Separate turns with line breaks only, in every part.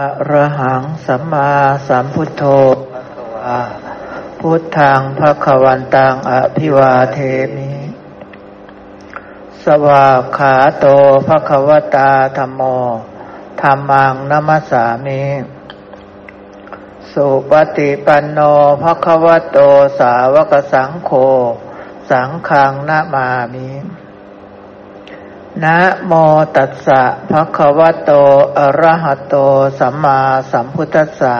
อะระหังสัมมาสัมพุทโธภควาพุทธังภะควันตังอภิวาเทมิ สวาขาโตภะควตาธรรมโมธรรมังนัมสสามิสุปฏิปันโนภะควโตสาวกสังโฆ สังฆังนามามิ นะโมตัสสะภะคะวะโต อะระหะโต สัมมาสัมพุทธัสสะ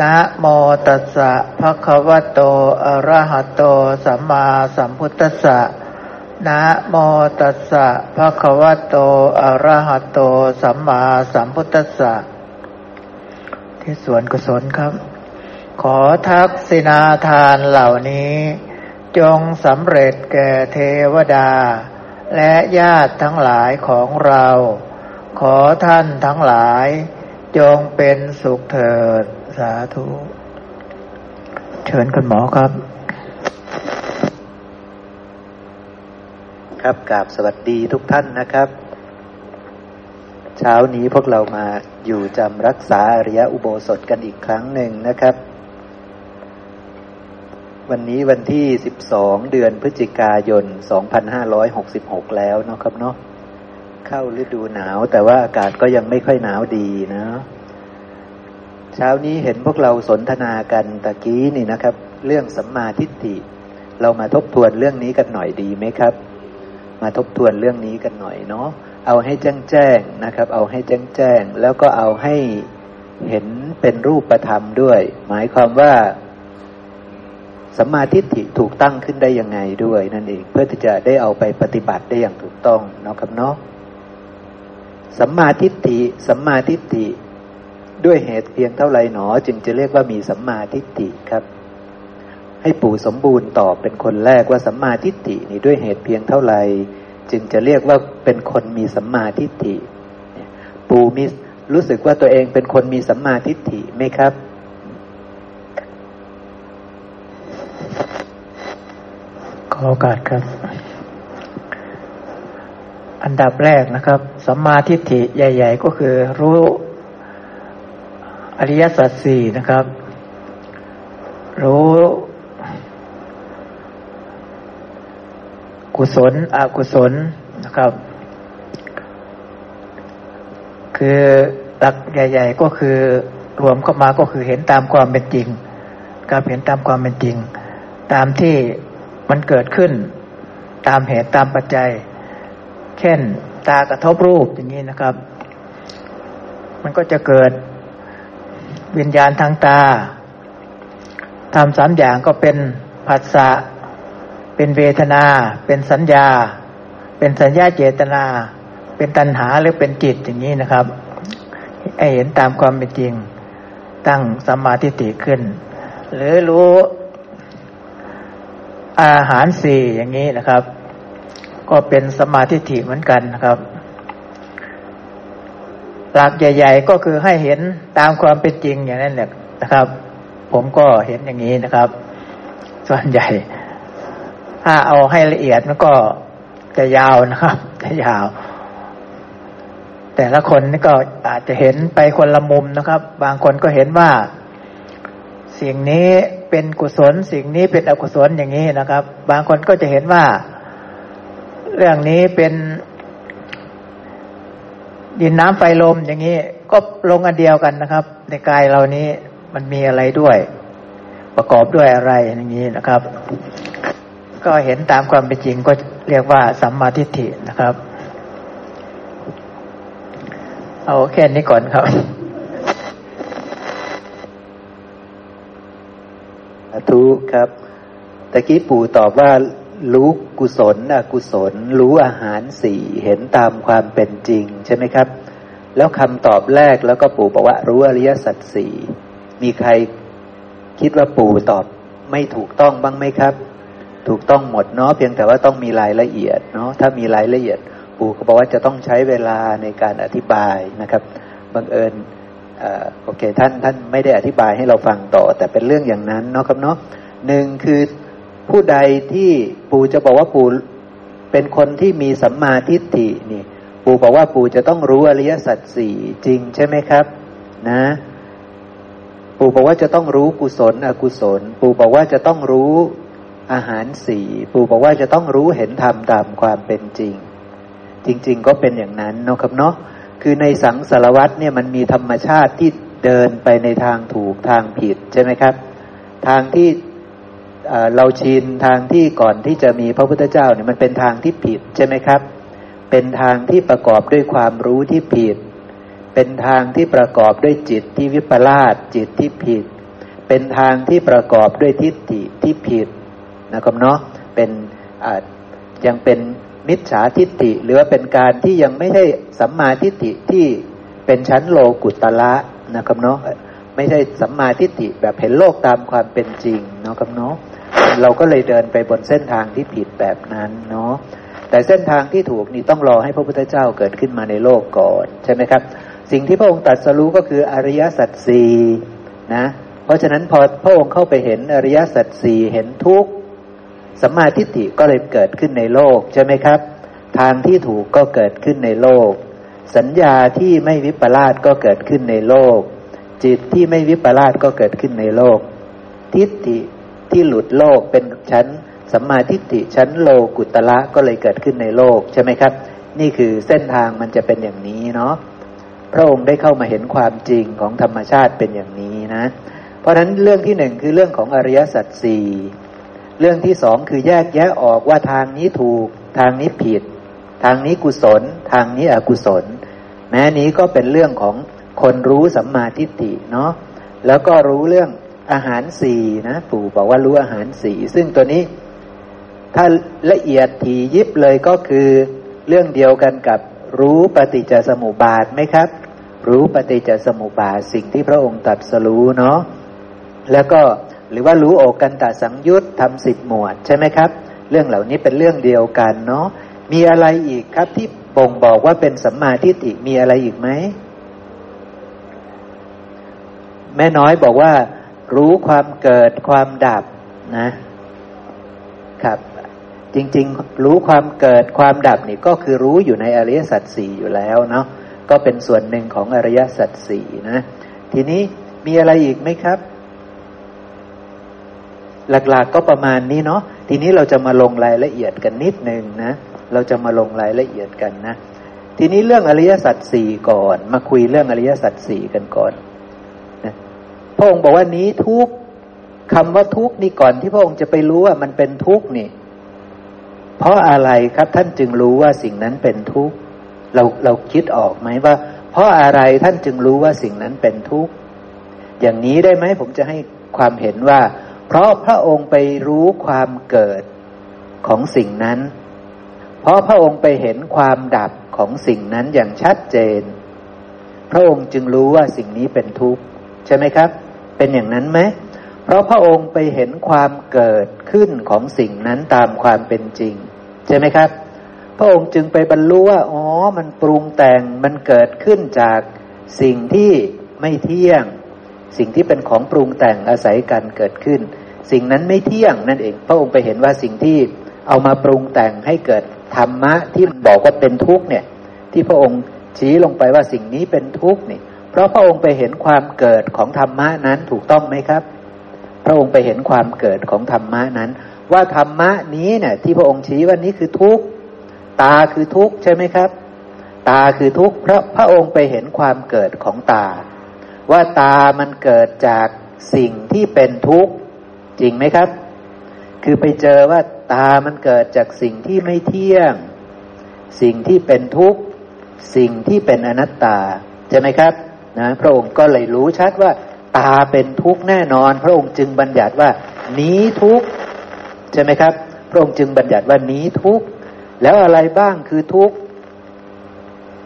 นะโมตัสสะภะคะวะโต อะระหะโต สัมมาสัมพุทธัสสะ นะโมตัสสะภะคะวะโต อะระหะโต สัมมาสัมพุทธัสสะ ที่สวนกุศลครับ ขอทักษิณาทานเหล่านี้ จงสำเร็จแก่เทวดา และญาติทั้งหลายของเรา ขอท่านทั้งหลาย จงเป็นสุขเถิดสาธุ เชิญคุณหมอครับ
ครับกราบสวัสดีทุกท่านนะครับ เช้านี้พวกเรามาอยู่จำรักษาอริยอุโบสถกันอีกครั้งหนึ่งนะครับ วันนี้วันที่ 12 เดือนพฤศจิกายน 2566 แล้วเนาะครับเนาะ เข้าฤดูหนาว แต่ว่าอากาศก็ยังไม่ค่อยหนาวดีนะ เช้านี้เห็นพวกเราสนทนากันตะกี้นี่นะครับ เรื่องสัมมาทิฏฐิ เรามาทบทวนเรื่องนี้กันหน่อยดีไหมครับ มาทบทวนเรื่องนี้กันหน่อยเนาะ เอาให้แจ้งแจ้งนะครับ เอาให้แจ้งแจ้ง แล้วก็เอาให้เห็นเป็นรูปธรรมด้วย หมายความว่า สัมมาทิฏฐิถูกตั้งขึ้นได้ยังไงด้วยนั่นเอง เพื่อที่จะได้เอาไปปฏิบัติได้อย่างถูกต้องเนาะครับเนาะสัมมาทิฏฐิสัมมาทิฏฐิด้วยเหตุเพียงเท่าไรหนอ จึงจะเรียกว่ามีสัมมาทิฏฐิครับ ให้ปู่สมบูรณ์ตอบเป็นคนแรกว่าสัมมาทิฏฐินี่ด้วยเหตุเพียงเท่าไรจึงจะเรียกว่าเป็นคนมีสัมมาทิฏฐิปู่มีรู้สึกว่าตัวเองเป็นคนมีสัมมาทิฏฐิไหมครับ
ขอโอกาสครับ อันดับแรกนะครับสัมมาทิฏฐิใหญ่ ๆ ก็คือรู้อริยสัจสี่นะครับ รู้กุศลอกุศลนะครับ คือหลักใหญ่ ๆ ก็คือรวมเข้ามาก็คือเห็นตามความเป็นจริง การเห็นตามความเป็นจริง ตามที่ มันเกิดขึ้นตามเหตุตามปัจจัย เช่น ตากระทบรูปอย่างนี้นะครับ มันก็จะเกิดวิญญาณทางตาทำสามอย่างก็เป็นผัสสะ เป็นเวทนา เป็นสัญญา เป็นสัญญาเจตนา เป็นตัณหาหรือเป็นจิตอย่างนี้นะครับให้เห็นตามความเป็นจริง ตั้งสมาธิติขึ้น หรือรู้ อาหารสี่อย่างนี้นะครับ ก็เป็นสมาธิถิเหมือนกันนะครับ หลักใหญ่ ๆ ก็คือให้เห็นตามความเป็นจริงอย่างนั้นแหละนะครับ ผมก็เห็นอย่างนี้นะครับ ส่วนใหญ่ ถ้าเอาให้ละเอียดมันก็จะยาวนะครับจะยาว แต่ละคนนี่ก็อาจจะเห็นไปคนละมุมนะครับ บางคนก็เห็นว่า สิ่งนี้เป็นกุศล สิ่งนี้เป็นอกุศลอย่างนี้นะครับ บางคนก็จะเห็นว่า เรื่องนี้เป็นดินน้ำไฟลมอย่างนี้ ก็ลงอันเดียวกันนะครับ ในกายเรานี้มันมีอะไรด้วย ประกอบด้วยอะไรอย่างนี้นะครับ ก็เห็นตามความเป็นจริงก็เรียกว่าสัมมาทิฏฐินะครับ เอาแค่นี้ก่อนครับ
ธุครับตะกี้ปู่ตอบว่ารู้กุศลอกุศล รู้อาหารสี่เห็นตามความเป็นจริงใช่ไหมครับ แล้วคำตอบแรกแล้วก็ปู่บอกว่ารู้อริยสัจสี่มีใครคิดว่าปู่ตอบไม่ถูกต้องบ้างไหมครับ ถูกต้องหมดเนาะเพียงแต่ว่าต้องมีรายละเอียดเนาะถ้ามีรายละเอียด ปู่ก็บอกว่าจะต้องใช้เวลาในการอธิบายนะครับบังเอิญ โอเคท่านท่านไม่ได้อธิบายให้เราฟังต่อ แต่เป็นเรื่องอย่างนั้นเนาะครับเนาะหนึ่งคือผู้ใดที่ปู่จะบอกว่าปู่เป็นคนที่มีสัมมาทิฏฐินี่ ปู่บอกว่าปู่จะต้องรู้อริยสัจสี่จริงใช่ไหมครับ นะ ปู่บอกว่าจะต้องรู้กุศลอกุศล ปู่บอกว่าจะต้องรู้อาหารสี่ปู่บอกว่าจะต้องรู้เห็นธรรมตามความเป็นจริง จริง ๆ ก็เป็นอย่างนั้นเนาะครับเนาะ คือในสังสารวัตเนี่ยมันมีธรรมชาติที่เดินไปในทางถูกทางผิดใช่ไหมครับ ทางที่เราชินทางที่ก่อนที่จะมีพระพุทธเจ้าเนี่ยมันเป็นทางที่ผิดใช่ไหมครับ เป็นทางที่ประกอบด้วยความรู้ที่ผิด เป็นทางที่ประกอบด้วยจิตที่วิปลาสจิตที่ผิด เป็นทางที่ประกอบด้วยทิฏฐิที่ผิดนะครับเนาะเป็นยังเป็น มิจฉาทิฏฐิ หรือว่าเป็นการที่ยังไม่ใช่สัมมาทิฏฐิที่เป็นชั้นโลกุตละนะครับเนาะไม่ใช่สัมมาทิฏฐิแบบเห็นโลกตามความเป็นจริงเนาะครับเนาะเราก็เลยเดินไปบนเส้นทางที่ผิดแบบนั้นเนาะแต่เส้นทางที่ถูกนี่ต้องรอให้พระพุทธเจ้าเกิดขึ้นมาในโลกก่อนใช่ไหมครับ สิ่งที่พระองค์ตรัสรู้ก็คืออริยสัจสี่นะ เพราะฉะนั้นพอพระองค์เข้าไปเห็นอริยสัจสี่เห็นทุกข์ สัมมาทิฏฐิก็เลยเกิดขึ้นในโลกใช่ไหมครับ ทางที่ถูกก็เกิดขึ้นในโลก สัญญาที่ไม่วิปลาสก็เกิดขึ้นในโลก จิตที่ไม่วิปลาสก็เกิดขึ้นในโลก ทิฏฐิที่หลุดโลกเป็นชั้นสัมมาทิฏฐิชั้นโลกุตละก็เลยเกิดขึ้นในโลกใช่ไหมครับ นี่คือเส้นทางมันจะเป็นอย่างนี้เนาะพระองค์ได้เข้ามาเห็นความจริงของธรรมชาติเป็นอย่างนี้นะ เพราะฉะนั้นเรื่องที่หนึ่งคือเรื่องของอริยสัจสี่ เรื่องที่สองคือแยกแยะออกว่าทางนี้ถูก ทางนี้ผิด ทางนี้กุศล ทางนี้อกุศล แม้นี้ก็เป็นเรื่องของคนรู้สัมมาทิฏฐิเนาะแล้วก็รู้เรื่องอาหารสี่นะปู่บอกว่ารู้อาหารสี่ซึ่งตัวนี้ ถ้าละเอียดถี่ยิบเลยก็คือเรื่องเดียวกันกับรู้ปฏิจจสมุปบาทไหมครับ รู้ปฏิจจสมุปบาทสิ่งที่พระองค์ตรัสรู้เนาะแล้วก็ หรือว่ารู้โอกันตสังยุตทำสิบหมวดใช่ไหมครับ เรื่องเหล่านี้เป็นเรื่องเดียวกันเนาะมีอะไรอีกครับที่บ่งบอกว่าเป็นสัมมาทิฏฐิมีอะไรอีกไหมแม่น้อยบอกว่า รู้ความเกิดความดับนะครับ จริง ๆ รู้ความเกิดความดับนี่ก็คือรู้อยู่ในอริยสัจสี่อยู่แล้วเนาะก็เป็นส่วนหนึ่งของอริยสัจสี่นะ ทีนี้มีอะไรอีกไหมครับ หลักๆกก็ประมาณนี้เนาะทีนี้เราจะมาลงรายละเอียดกันนิดนึงนะเราจะมาลงรายละเอียดกันนะ ทีนี้เรื่องอริยสัจสี่ก่อน มาคุยเรื่องอริยสัจสี่กันก่อนนะพระองค์บอกว่านี้ทุกคำว่าทุกนี่ก่อนที่พระองค์จะไปรู้ว่ามันเป็นทุกนี่ เพราะอะไรครับท่านจึงรู้ว่าสิ่งนั้นเป็นทุกเราเราคิดออกไหมว่า เพราะอะไรท่านจึงรู้ว่าสิ่งนั้นเป็นทุกอย่างนี้ได้ไหมผมจะให้ความเห็นว่า เพราะพระองค์ไปรู้ความเกิดของสิ่งนั้น เพราะพระองค์ไปเห็นความดับของสิ่งนั้นอย่างชัดเจน พระองค์จึงรู้ว่าสิ่งนี้เป็นทุกข์ใช่ไหมครับ เป็นอย่างนั้นไหมเพราะพระองค์ไปเห็นความเกิดขึ้นของสิ่งนั้นตามความเป็นจริง ใช่ไหมครับ พระองค์จึงไปบรรลุว่าอ๋อมันปรุงแต่งมันเกิดขึ้นจากสิ่งที่ไม่เที่ยง สิ่งที่เป็นของปรุงแต่งอาศัยกันเกิดขึ้น สิ่งนั้นไม่เที่ยงนั่นเอง พระองค์ไปเห็นว่าสิ่งที่เอามาปรุงแต่งให้เกิดธรรมะที่บอกว่าเป็นทุกข์เนี่ย ที่พระองค์ชี้ลงไปว่าสิ่งนี้เป็นทุกข์นี่ เพราะพระองค์ไปเห็นความเกิดของธรรมะนั้นถูกต้องไหมครับ พระองค์ไปเห็นความเกิดของธรรมะนั้น ว่าธรรมะนี้เนี่ยที่พระองค์ชี้ว่านี้คือทุกข์ตาคือทุกข์ใช่ไหมครับ ตาคือทุกข์เพราะพระองค์ไปเห็นความเกิดของตา ว่าตามันเกิดจากสิ่งที่เป็นทุกข์ จริงไหมครับ คือไปเจอว่าตามันเกิดจากสิ่งที่ไม่เที่ยง สิ่งที่เป็นทุกข์ สิ่งที่เป็นอนัตตา ใช่ไหมครับนะพระองค์ก็เลยรู้ชัดว่า ตาเป็นทุกข์แน่นอน พระองค์จึงบัญญัติว่า นี้ทุกข์ใช่ไหมครับ พระองค์จึงบัญญัติว่านี้ทุกข์แล้วอะไรบ้างคือทุกข์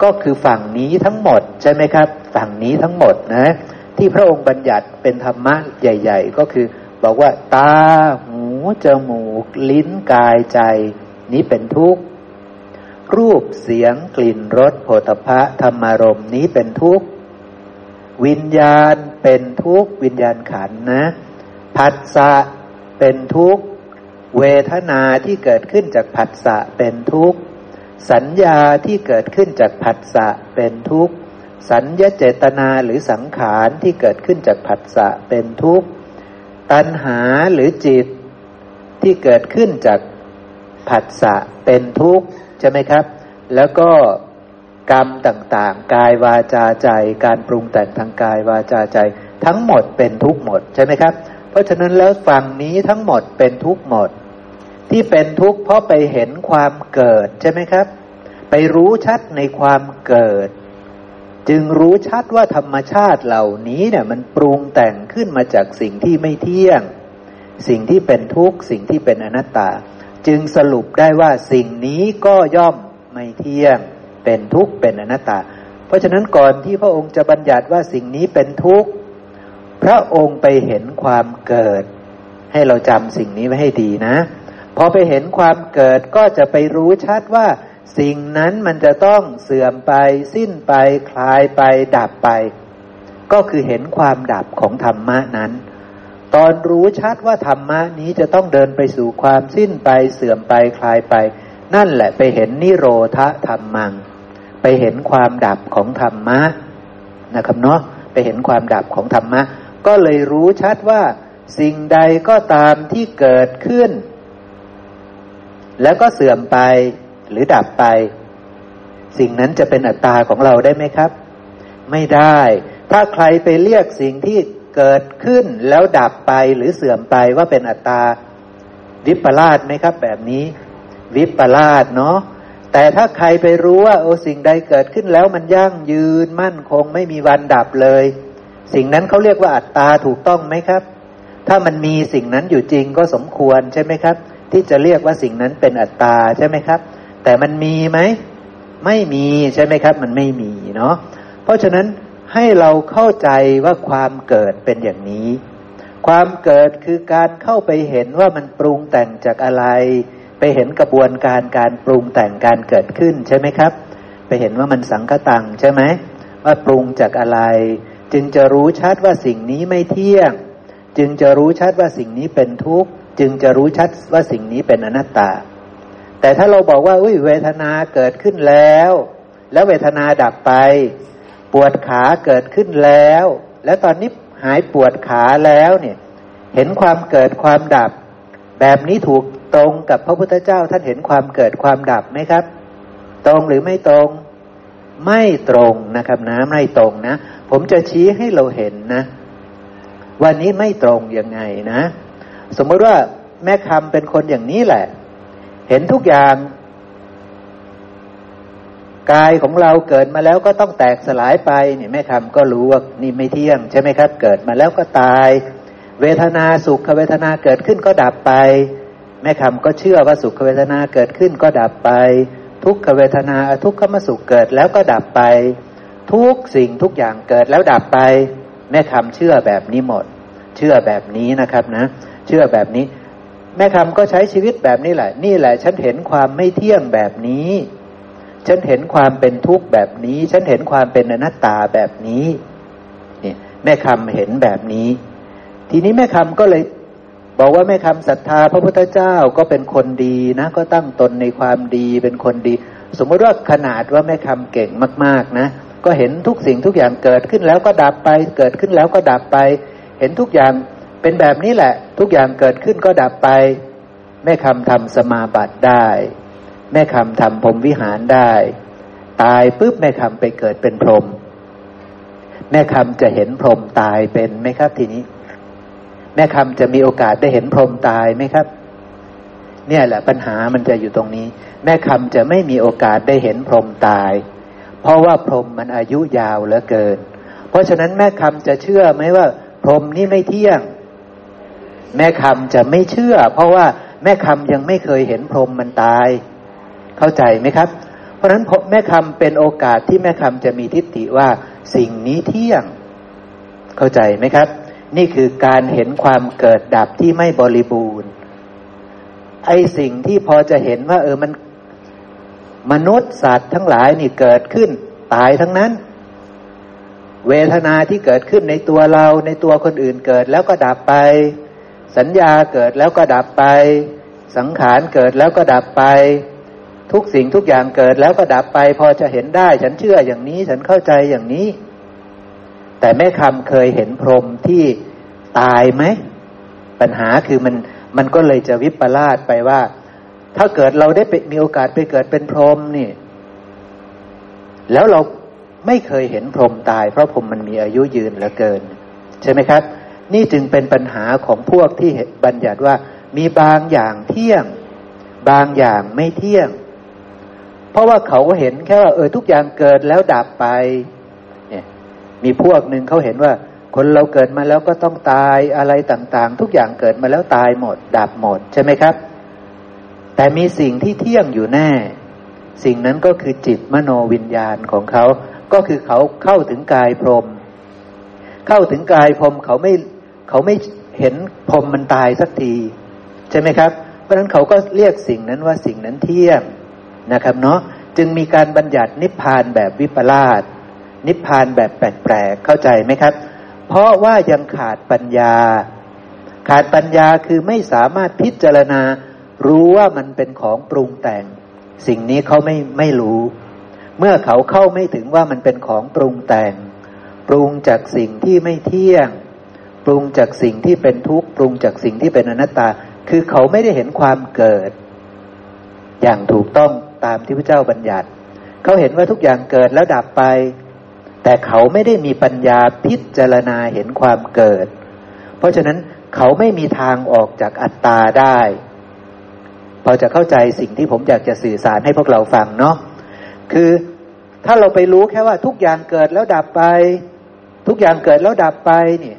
ก็คือฝั่งนี้ทั้งหมดใช่ไหมครับ ฝั่งนี้ทั้งหมดนะ ที่พระองค์บัญญัติเป็นธรรมะใหญ่ ๆ ก็คือ บอกว่า ตา หู จมูก ลิ้นกายใจ นี้เป็นทุกข์ รูปเสียงกลิ่นรสโผฏฐะธรรมารมนี้เป็นทุกข์ วิญญาณเป็นทุกข์ วิญญาณขันนะ ผัสสะเป็นทุกข์ เวทนาที่เกิดขึ้นจากผัสสะเป็นทุกข์ สัญญาที่เกิดขึ้นจากผัสสะเป็นทุกข์ สัญญเจตนาหรือสังขารที่เกิดขึ้นจากผัสสะเป็นทุกข์ ตัณหาหรือจิตที่เกิดขึ้นจากผัสสะเป็นทุกข์ใช่ไหมครับ แล้วก็กรรมต่างๆ กายวาจาใจ การปรุงแต่งทางกายวาจาใจ ทั้งหมดเป็นทุกข์หมดใช่ไหมครับ เพราะฉะนั้นแล้วฝั่งนี้ทั้งหมดเป็นทุกข์หมด ที่เป็นทุกข์เพราะไปเห็นความเกิดใช่ไหมครับ ไปรู้ชัดในความเกิด จึงรู้ชัดว่าธรรมชาติเหล่านี้เนี่ย มันปรุงแต่งขึ้นมาจากสิ่งที่ไม่เที่ยง สิ่งที่เป็นทุกข์สิ่งที่เป็นอนัตตา จึงสรุปได้ว่าสิ่งนี้ก็ย่อมไม่เที่ยง เป็นทุกข์เป็นอนัตตา เพราะฉะนั้นก่อนที่พระองค์จะบัญญัติว่าสิ่งนี้เป็นทุกข์พระองค์ไปเห็นความเกิด ให้เราจำสิ่งนี้ไว้ให้ดีนะพอไปเห็นความเกิดก็จะไปรู้ชัดว่า สิ่งนั้นมันจะต้องเสื่อมไป สิ้นไป คลายไป ดับไป ก็คือเห็นความดับของธรรมะนั้น ตอนรู้ชัดว่าธรรมะนี้จะต้องเดินไปสู่ความสิ้นไปเสื่อมไปคลายไป นั่นแหละไปเห็นนิโรธธรรมัง ไปเห็นความดับของธรรมะนะครับเนาะไปเห็นความดับของธรรมะ ก็เลยรู้ชัดว่าสิ่งใดก็ตามที่เกิดขึ้น แล้วก็เสื่อมไป หรือดับไป สิ่งนั้นจะเป็นอัตตาของเราได้ไหมครับ ไม่ได้ ถ้าใครไปเรียกสิ่งที่เกิดขึ้นแล้วดับไปหรือเสื่อมไปว่าเป็นอัตตา วิปลาสไหมครับ แบบนี้ วิปลาสเนาะแต่ถ้าใครไปรู้ว่าโอ้สิ่งใดเกิดขึ้นแล้วมันยั่งยืนมั่นคงไม่มีวันดับเลย สิ่งนั้นเขาเรียกว่าอัตตาถูกต้องไหมครับ ถ้ามันมีสิ่งนั้นอยู่จริงก็สมควรใช่ไหมครับ ที่จะเรียกว่าสิ่งนั้นเป็นอัตตาใช่ไหมครับ แต่มันมีไหม ไม่มีใช่ไหมครับ มันไม่มีเนาะเพราะฉะนั้นให้เราเข้าใจว่าความเกิดเป็นอย่างนี้ ความเกิดคือการเข้าไปเห็นว่ามันปรุงแต่งจากอะไร ไปเห็นกระบวนการการปรุงแต่งการเกิดขึ้นใช่ไหมครับ ไปเห็นว่ามันสังกตังใช่ไหมว่าปรุงจากอะไร จึงจะรู้ชัดว่าสิ่งนี้ไม่เที่ยง จึงจะรู้ชัดว่าสิ่งนี้เป็นทุกข์ จึงจะรู้ชัดว่าสิ่งนี้เป็นอนัตตา แต่ถ้าเราบอกว่าอุ้ยเวทนาเกิดขึ้นแล้ว แล้วเวทนาดับไป ปวดขาเกิดขึ้นแล้ว แล้วตอนนี้หายปวดขาแล้วเนี่ย เห็นความเกิดความดับ แบบนี้ถูกตรงกับพระพุทธเจ้าท่านเห็นความเกิดความดับไหมครับ ตรงหรือไม่ตรง ไม่ตรงนะครับนะไม่ตรงนะ ผมจะชี้ให้เราเห็นนะ วันนี้ไม่ตรงยังไงนะ สมมติว่าแม่คำเป็นคนอย่างนี้แหละ เห็นทุกอย่าง กายของเราเกิดมาแล้วก็ต้องแตกสลายไปเนี่ยแม่คำก็รู้ว่านี่ไม่เที่ยงใช่ไหมครับ เกิดมาแล้วก็ตาย เวทนาสุขเวทนาเกิดขึ้นก็ดับไป แม่คำก็เชื่อว่าสุขเวทนาเกิดขึ้นก็ดับไป ทุกขเวทนาทุกขมสุขเกิดแล้วก็ดับไป ทุกสิ่งทุกอย่างเกิดแล้วดับไป แม่คำเชื่อแบบนี้หมด เชื่อแบบนี้นะครับนะ เชื่อแบบนี้ แม่คำก็ใช้ชีวิตแบบนี้แหละ นี่แหละ ฉันเห็นความไม่เที่ยงแบบนี้ ฉันเห็นความเป็นทุกข์แบบนี้ ฉันเห็นความเป็นอนัตตาแบบนี้นี่แม่คำเห็นแบบนี้ ทีนี้แม่คำก็เลย บอกว่าแม่คำศรัทธาพระพุทธเจ้าก็เป็นคนดีนะ ก็ตั้งตนในความดีเป็นคนดี สมมติว่าขนาดว่าแม่คำเก่งมาก ๆ นะก็เห็นทุกสิ่งทุกอย่างเกิดขึ้นแล้วก็ดับไป เกิดขึ้นแล้วก็ดับไป เห็นทุกอย่าง เป็นแบบนี้แหละ ทุกอย่างเกิดขึ้นก็ดับไป แม่คำทำสมาบัติได้ แม่คำทำพรมวิหารได้ ตายปุ๊บแม่คำไปเกิดเป็นพรมแม่คำจะเห็นพรมตายเป็นไหมครับทีนี้ แม่คำจะมีโอกาสได้เห็นพรมตายไหมครับ เนี่ยแหละปัญหามันจะอยู่ตรงนี้ แม่คำจะไม่มีโอกาสได้เห็นพรมตาย เพราะว่าพรมมันอายุยาวเหลือเกิน เพราะฉะนั้นแม่คำจะเชื่อไหมว่า พรมนี่ไม่เที่ยง แม่คำจะไม่เชื่อ เพราะว่าแม่คำยังไม่เคยเห็นพรหมมันตาย เข้าใจไหมครับ เพราะฉะนั้นแม่คำเป็นโอกาสที่แม่คำจะมีทิฏฐิว่าสิ่งนี้เที่ยง เข้าใจไหมครับ นี่คือการเห็นความเกิดดับที่ไม่บริบูรณ์ ไอสิ่งที่พอจะเห็นว่า เออมันมนุษย์สัตว์ทั้งหลายนี่เกิดขึ้น ตายทั้งนั้น เวทนาที่เกิดขึ้นในตัวเราในตัวคนอื่นเกิดแล้วก็ดับไป สัญญาเกิดแล้วก็ดับไป สังขารเกิดแล้วก็ดับไป ทุกสิ่งทุกอย่างเกิดแล้วก็ดับไป พอจะเห็นได้ ฉันเชื่ออย่างนี้ ฉันเข้าใจอย่างนี้ แต่แม่คำเคยเห็นพรหมที่ตายไหม ปัญหาคือมันมันก็เลยจะวิปลาสไปว่า ถ้าเกิดเราได้ไปมีโอกาสไปเกิดเป็นพรหมนี่ แล้วเราไม่เคยเห็นพรหมตาย เพราะพรหมมันมีอายุยืนเหลือเกิน ใช่ไหมครับ นี่จึงเป็นปัญหาของพวกที่บัญญัติว่า มีบางอย่างเที่ยง บางอย่างไม่เที่ยง เพราะว่าเขาเห็นแค่ว่าเออทุกอย่างเกิดแล้วดับไป เนี่ย มีพวกหนึ่งเขาเห็นว่า คนเราเกิดมาแล้วก็ต้องตายอะไรต่างๆ ทุกอย่างเกิดมาแล้วตายหมด ดับหมดใช่ไหมครับ แต่มีสิ่งที่เที่ยงอยู่แน่ สิ่งนั้นก็คือจิตมโนวิญญาณของเขา ก็คือเขาเข้าถึงกายพรมเข้าถึงกายพรมเขาไม่ เขาไม่เห็นพรมมันตายสักที ใช่ไหมครับ เพราะฉะนั้นเขาก็เรียกสิ่งนั้นว่าสิ่งนั้นเที่ยงนะครับเนาะจึงมีการบัญญัตินิพพานแบบวิปลาสนิพพานแบบแปลกๆเข้าใจไหมครับ เพราะว่ายังขาดปัญญา ขาดปัญญาคือไม่สามารถพิจารณา รู้ว่ามันเป็นของปรุงแต่ง สิ่งนี้เขาไม่ไม่รู้ เมื่อเขาเข้าไม่ถึงว่ามันเป็นของปรุงแต่ง ปรุงจากสิ่งที่ไม่เที่ยง ปรุงจากสิ่งที่เป็นทุกข์ปรุงจากสิ่งที่เป็นอนัตตา คือเขาไม่ได้เห็นความเกิด อย่างถูกต้องตามที่พระเจ้าบัญญัติ เขาเห็นว่าทุกอย่างเกิดแล้วดับไป แต่เขาไม่ได้มีปัญญาพิจารณาเห็นความเกิด เพราะฉะนั้นเขาไม่มีทางออกจากอัตตาได้ พอจะเข้าใจสิ่งที่ผมอยากจะสื่อสารให้พวกเราฟังเนาะคือถ้าเราไปรู้แค่ว่าทุกอย่างเกิดแล้วดับไป ทุกอย่างเกิดแล้วดับไปเนี่ย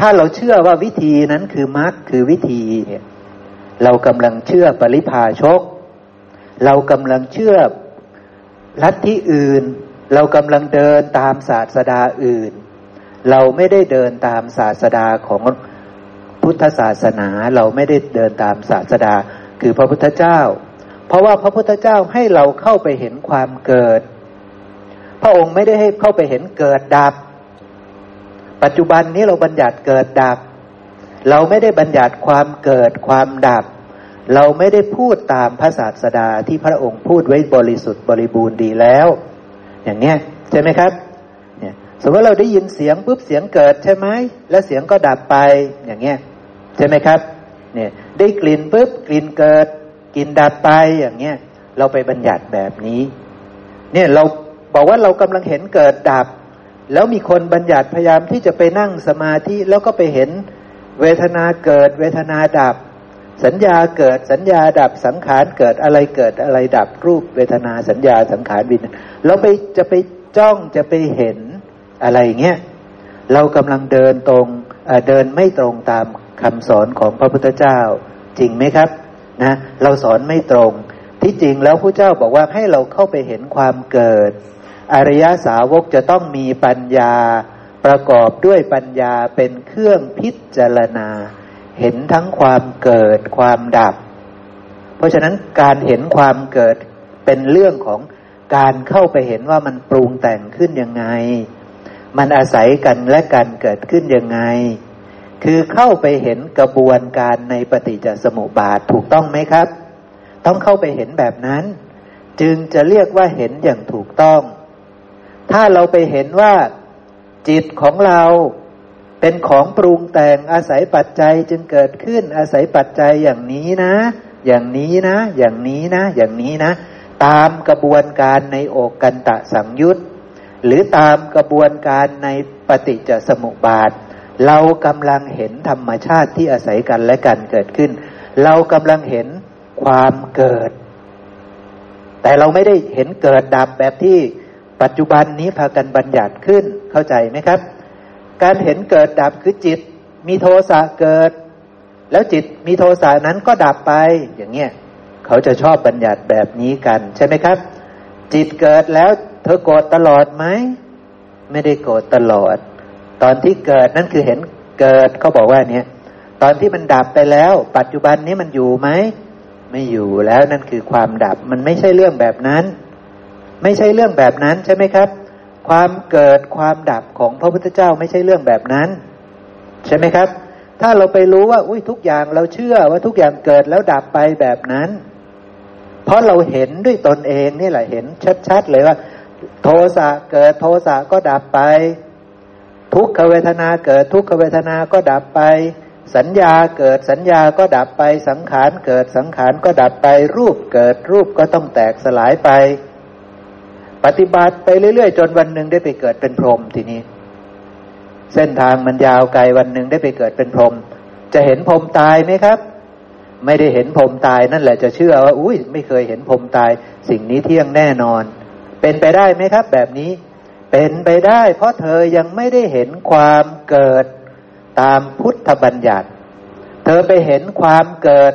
ถ้าเราเชื่อว่าวิธีนั้นคือมรรคคือวิธีเนี่ยเรากำลังเชื่อปริพาชก เรากำลังเชื่อลัทธิอื่น เรากำลังเดินตามศาสดาอื่น เราไม่ได้เดินตามศาสดาของพุทธศาสนา เราไม่ได้เดินตามศาสดาคือพระพุทธเจ้า เพราะว่าพระพุทธเจ้าให้เราเข้าไปเห็นความเกิด พระองค์ไม่ได้ให้เข้าไปเห็นเกิดดับ ปัจจุบันนี้เราบัญญัติเกิดดับ เราไม่ได้บัญญัติความเกิดความดับ เราไม่ได้พูดตามพระศาสดาที่พระองค์พูดไว้บริสุทธิ์บริบูรณ์ดีแล้ว อย่างเนี้ยใช่ไหมครับเนี่ยสมมติเราได้ยินเสียงปุ๊บเสียงเกิดใช่ไหมแล้วเสียงก็ดับไปอย่างเงี้ยใช่ไหมครับเนี่ยได้กลิ่นปุ๊บกลิ่นเกิดกลิ่นดับไปอย่างเงี้ยเราไปบัญญัติแบบนี้ เนี่ยเราบอกว่าเรากำลังเห็นเกิดดับ แล้วมีคนบัญญัติพยายามที่จะไปนั่งสมาธิแล้วก็ไปเห็นเวทนาเกิด เวทนาดับ สัญญาเกิดสัญญาดับสังขารเกิดอะไรเกิดอะไรดับรูปเวทนาสัญญาสังขารวินเราไปจะไปจ้องจะไปเห็นอะไรเงี้ยเรากำลังเดินตรงเดินไม่ตรงตามคำสอนของพระพุทธเจ้า จริงไหมครับนะเราสอนไม่ตรงที่จริงแล้วพระเจ้าบอกว่าให้เราเข้าไปเห็นความเกิด อริยสาวกจะต้องมีปัญญาประกอบด้วยปัญญาเป็นเครื่องพิจารณา เห็นทั้งความเกิดความดับ เพราะฉะนั้นการเห็นความเกิดเป็นเรื่องของการเข้าไปเห็นว่ามันปรุงแต่งขึ้นยังไง มันอาศัยกันและกันเกิดขึ้นยังไง คือเข้าไปเห็นกระบวนการในปฏิจจสมุปบาทถูกต้องไหมครับ ต้องเข้าไปเห็นแบบนั้น จึงจะเรียกว่าเห็นอย่างถูกต้อง ถ้าเราไปเห็นว่าจิตของเราเป็นของปรุงแต่งอาศัยปัจจัยจึงเกิดขึ้นอาศัยปัจจัยอย่างนี้นะ อย่างนี้นะ อย่างนี้นะ อย่างนี้นะ ตามกระบวนการในโอกกันตะสังยุตหรือตามกระบวนการในปฏิจจสมุปบาท เรากำลังเห็นธรรมชาติที่อาศัยกันและกันเกิดขึ้น เรากำลังเห็นความเกิด แต่เราไม่ได้เห็นเกิดดับแบบที่ ปัจจุบันนี้พากันบัญญัติขึ้นเข้าใจไหมครับ การเห็นเกิดดับคือจิต มีโทสะเกิด แล้วจิตมีโทสะนั้นก็ดับไปอย่างเงี้ยเขาจะชอบบัญญัติแบบนี้กันใช่ไหมครับ จิตเกิดแล้วเธอโกรธตลอดไหมไม่ได้โกรธตลอด ตอนที่เกิดนั่นคือเห็นเกิดเขาบอกว่าเนี่ยตอนที่มันดับไปแล้ว ปัจจุบันนี้มันอยู่ไหมไม่อยู่แล้วนั่นคือความดับมันไม่ใช่เรื่องแบบนั้น ไม่ใช่เรื่องแบบนั้นใช่ไหมครับ ความเกิดความดับของพระพุทธเจ้าไม่ใช่เรื่องแบบนั้น ใช่ไหมครับ ถ้าเราไปรู้ว่า อุ้ยทุกอย่างเราเชื่อว่าทุกอย่างเกิดแล้วดับไปแบบนั้น เพราะเราเห็นด้วยตนเองนี่แหละเห็นชัดๆเลยว่า โทสะเกิดโทสะก็ดับไป ทุกขเวทนาเกิดทุกขเวทนาก็ดับไปสัญญาเกิดสัญญาก็ดับไปสังขารเกิดสังขารก็ดับไปรูปเกิดรูปก็ต้องแตกสลายไป ปฏิบัติไปเรื่อยๆ จนวันหนึ่งได้ไปเกิดเป็นพรหมทีนี้ เส้นทางมันยาวไกลวันหนึ่งได้ไปเกิดเป็นพรหมจะเห็นพรหมตายไหมครับ ไม่ได้เห็นพรหมตายนั่นแหละจะเชื่อว่า อุ้ยไม่เคยเห็นพรหมตาย สิ่งนี้เที่ยงแน่นอน เป็นไปได้ไหมครับ แบบนี้ เป็นไปได้ เพราะเธอยังไม่ได้เห็นความเกิดตามพุทธบัญญัติ เธอไปเห็นความเกิด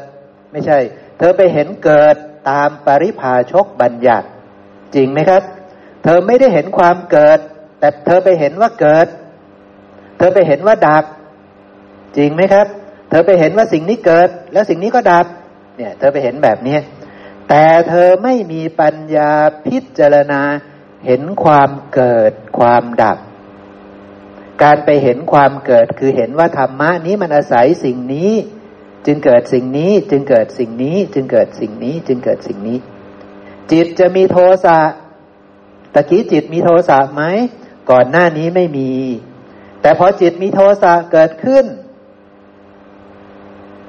ไม่ใช่ เธอไปเห็นเกิดตามปริภาชกบัญญัติ จริงไหมครับ เธอไม่ได้เห็นความเกิด แต่เธอไปเห็นว่าเกิด เธอไปเห็นว่าดับ จริงไหมครับ เธอไปเห็นว่าสิ่งนี้เกิด แล้วสิ่งนี้ก็ดับ เนี่ย เธอไปเห็นแบบนี้แต่เธอไม่มีปัญญาพิจารณาเห็นความเกิดความดับ การไปเห็นความเกิดคือเห็นว่าธรรมะนี้มันอาศัยสิ่งนี้ จึงเกิดสิ่งนี้ จึงเกิดสิ่งนี้ จึงเกิดสิ่งนี้ จึงเกิดสิ่งนี้ จิตจะมีโทสะ ตะกี้จิตมีโทสะไหมก่อนหน้านี้ไม่มี แต่พอจิตมีโทสะเกิดขึ้น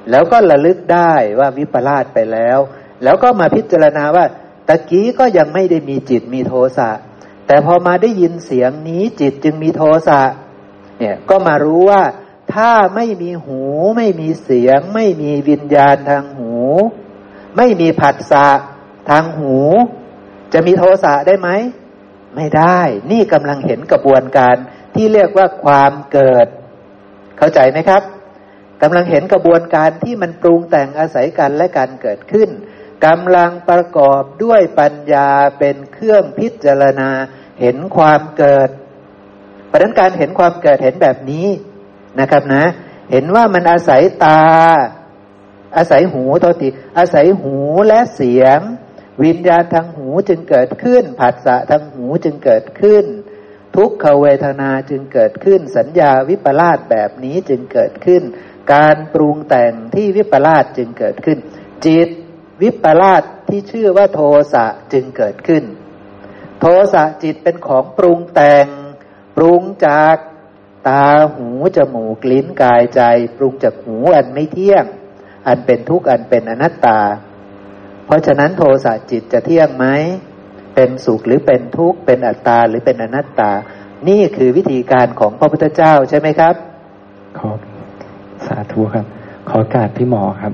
แล้วก็ระลึกได้ว่าวิปลาสไปแล้ว แล้วก็มาพิจารณาว่าตะกี้ก็ยังไม่ได้มีจิตมีโทสะแต่พอมาได้ยินเสียงนี้จิตจึงมีโทสะเนี่ยก็มารู้ว่า ถ้าไม่มีหูไม่มีเสียง ไม่มีวิญญาณทางหู ไม่มีผัสสะทางหู จะมีโทสะได้ไหม ไม่ได้ นี่กำลังเห็นกระบวนการที่เรียกว่าความเกิด เข้าใจไหมครับกำลังเห็นกระบวนการที่มันปรุงแต่งอาศัยกันและการเกิดขึ้นกำลังประกอบด้วยปัญญาเป็นเครื่องพิจารณาเห็นความเกิดประนั้นการเห็นความเกิดเห็นแบบนี้นะครับนะ เห็นว่ามันอาศัยตา อาศัยหูโทษทีอาศัยหูและเสียง วิญญาณทางหูจึงเกิดขึ้น ผัสสะทางหูจึงเกิดขึ้น ทุกขเวทนาจึงเกิดขึ้น สัญญาวิปลาสแบบนี้จึงเกิดขึ้น การปรุงแต่งที่วิปลาสจึงเกิดขึ้น จิตวิปลาสที่ชื่อว่าโทสะจึงเกิดขึ้น โทสะจิตเป็นของปรุงแต่ง ปรุงจากตาหูจมูกลิ้นกายใจ ปรุงจากหูอันไม่เที่ยง อันเป็นทุกข์อันเป็นอนัตตา เพราะฉะนั้นโทสะจิตจะเที่ยงไหม เป็นสุขหรือเป็นทุกข์เป็นอัตตาหรือเป็นอนัตตา นี่คือวิธีการของพระพุทธเจ้าใช่ไหมครับ
ครับสาธุครับ ขอการพี่หมอครับ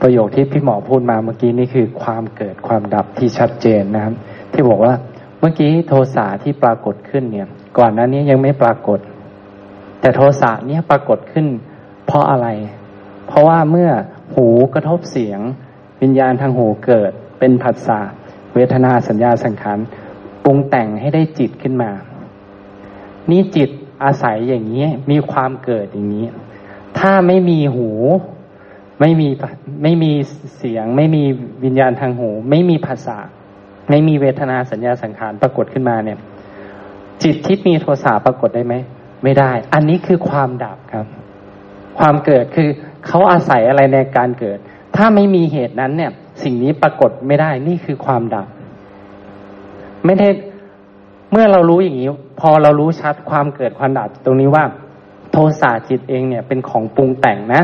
ประโยคที่พี่หมอพูดมาเมื่อกี้นี่คือความเกิดความดับที่ชัดเจนนะครับ ที่บอกว่าเมื่อกี้โทสะที่ปรากฏขึ้นเนี่ย ก่อนหน้านี้ยังไม่ปรากฏ แต่โทสะเนี่ยปรากฏขึ้น เพราะอะไร เพราะว่าเมื่อ หูกระทบเสียง วิญญาณทางหูเกิด เป็นผัสสะเวทนาสัญญาสังขารปรุงแต่งให้ได้จิตขึ้นมา นี่จิตอาศัยอย่างนี้มีความเกิดอย่างนี้ ถ้าไม่มีหูไม่มีไม่มีเสียง ไม่มีวิญญาณทางหู ไม่มีภาษา ไม่มีเวทนาสัญญาสังขารปรากฏขึ้นมาเนี่ย จิตที่มีโทสะปรากฏได้ไหมไม่ได้ อันนี้คือความดับครับ ความเกิดคือ เขาอาศัยอะไรในการเกิด ถ้าไม่มีเหตุนั้นเนี่ย สิ่งนี้ปรากฏไม่ได้นี่คือความดับ ไม่ได้เมื่อเรารู้อย่างนี้ พอเรารู้ชัดความเกิดความดับตรงนี้ว่า โทสะจิตเองเนี่ยเป็นของปรุงแต่งนะ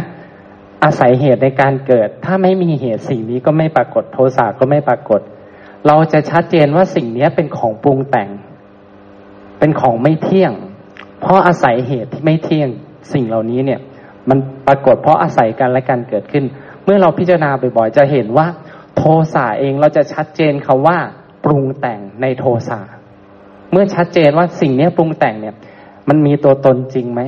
อาศัยเหตุในการเกิด ถ้าไม่มีเหตุสิ่งนี้ก็ไม่ปรากฏ โทสะก็ไม่ปรากฏ เราจะชัดเจนว่าสิ่งนี้เป็นของปรุงแต่ง เป็นของไม่เที่ยง เพราะอาศัยเหตุที่ไม่เที่ยงสิ่งเหล่านี้เนี่ย มันปรากฏเพราะอาศัยกันและการเกิดขึ้น เมื่อเราพิจารณาบ่อยๆ จะเห็นว่า โทสะเองเราจะชัดเจนคาว่า ปรุงแต่งในโทสะเมื่อชัดเจนว่าสิ่งนี้ปรุงแต่งเนี่ย มันมีตัวตนจริงไหม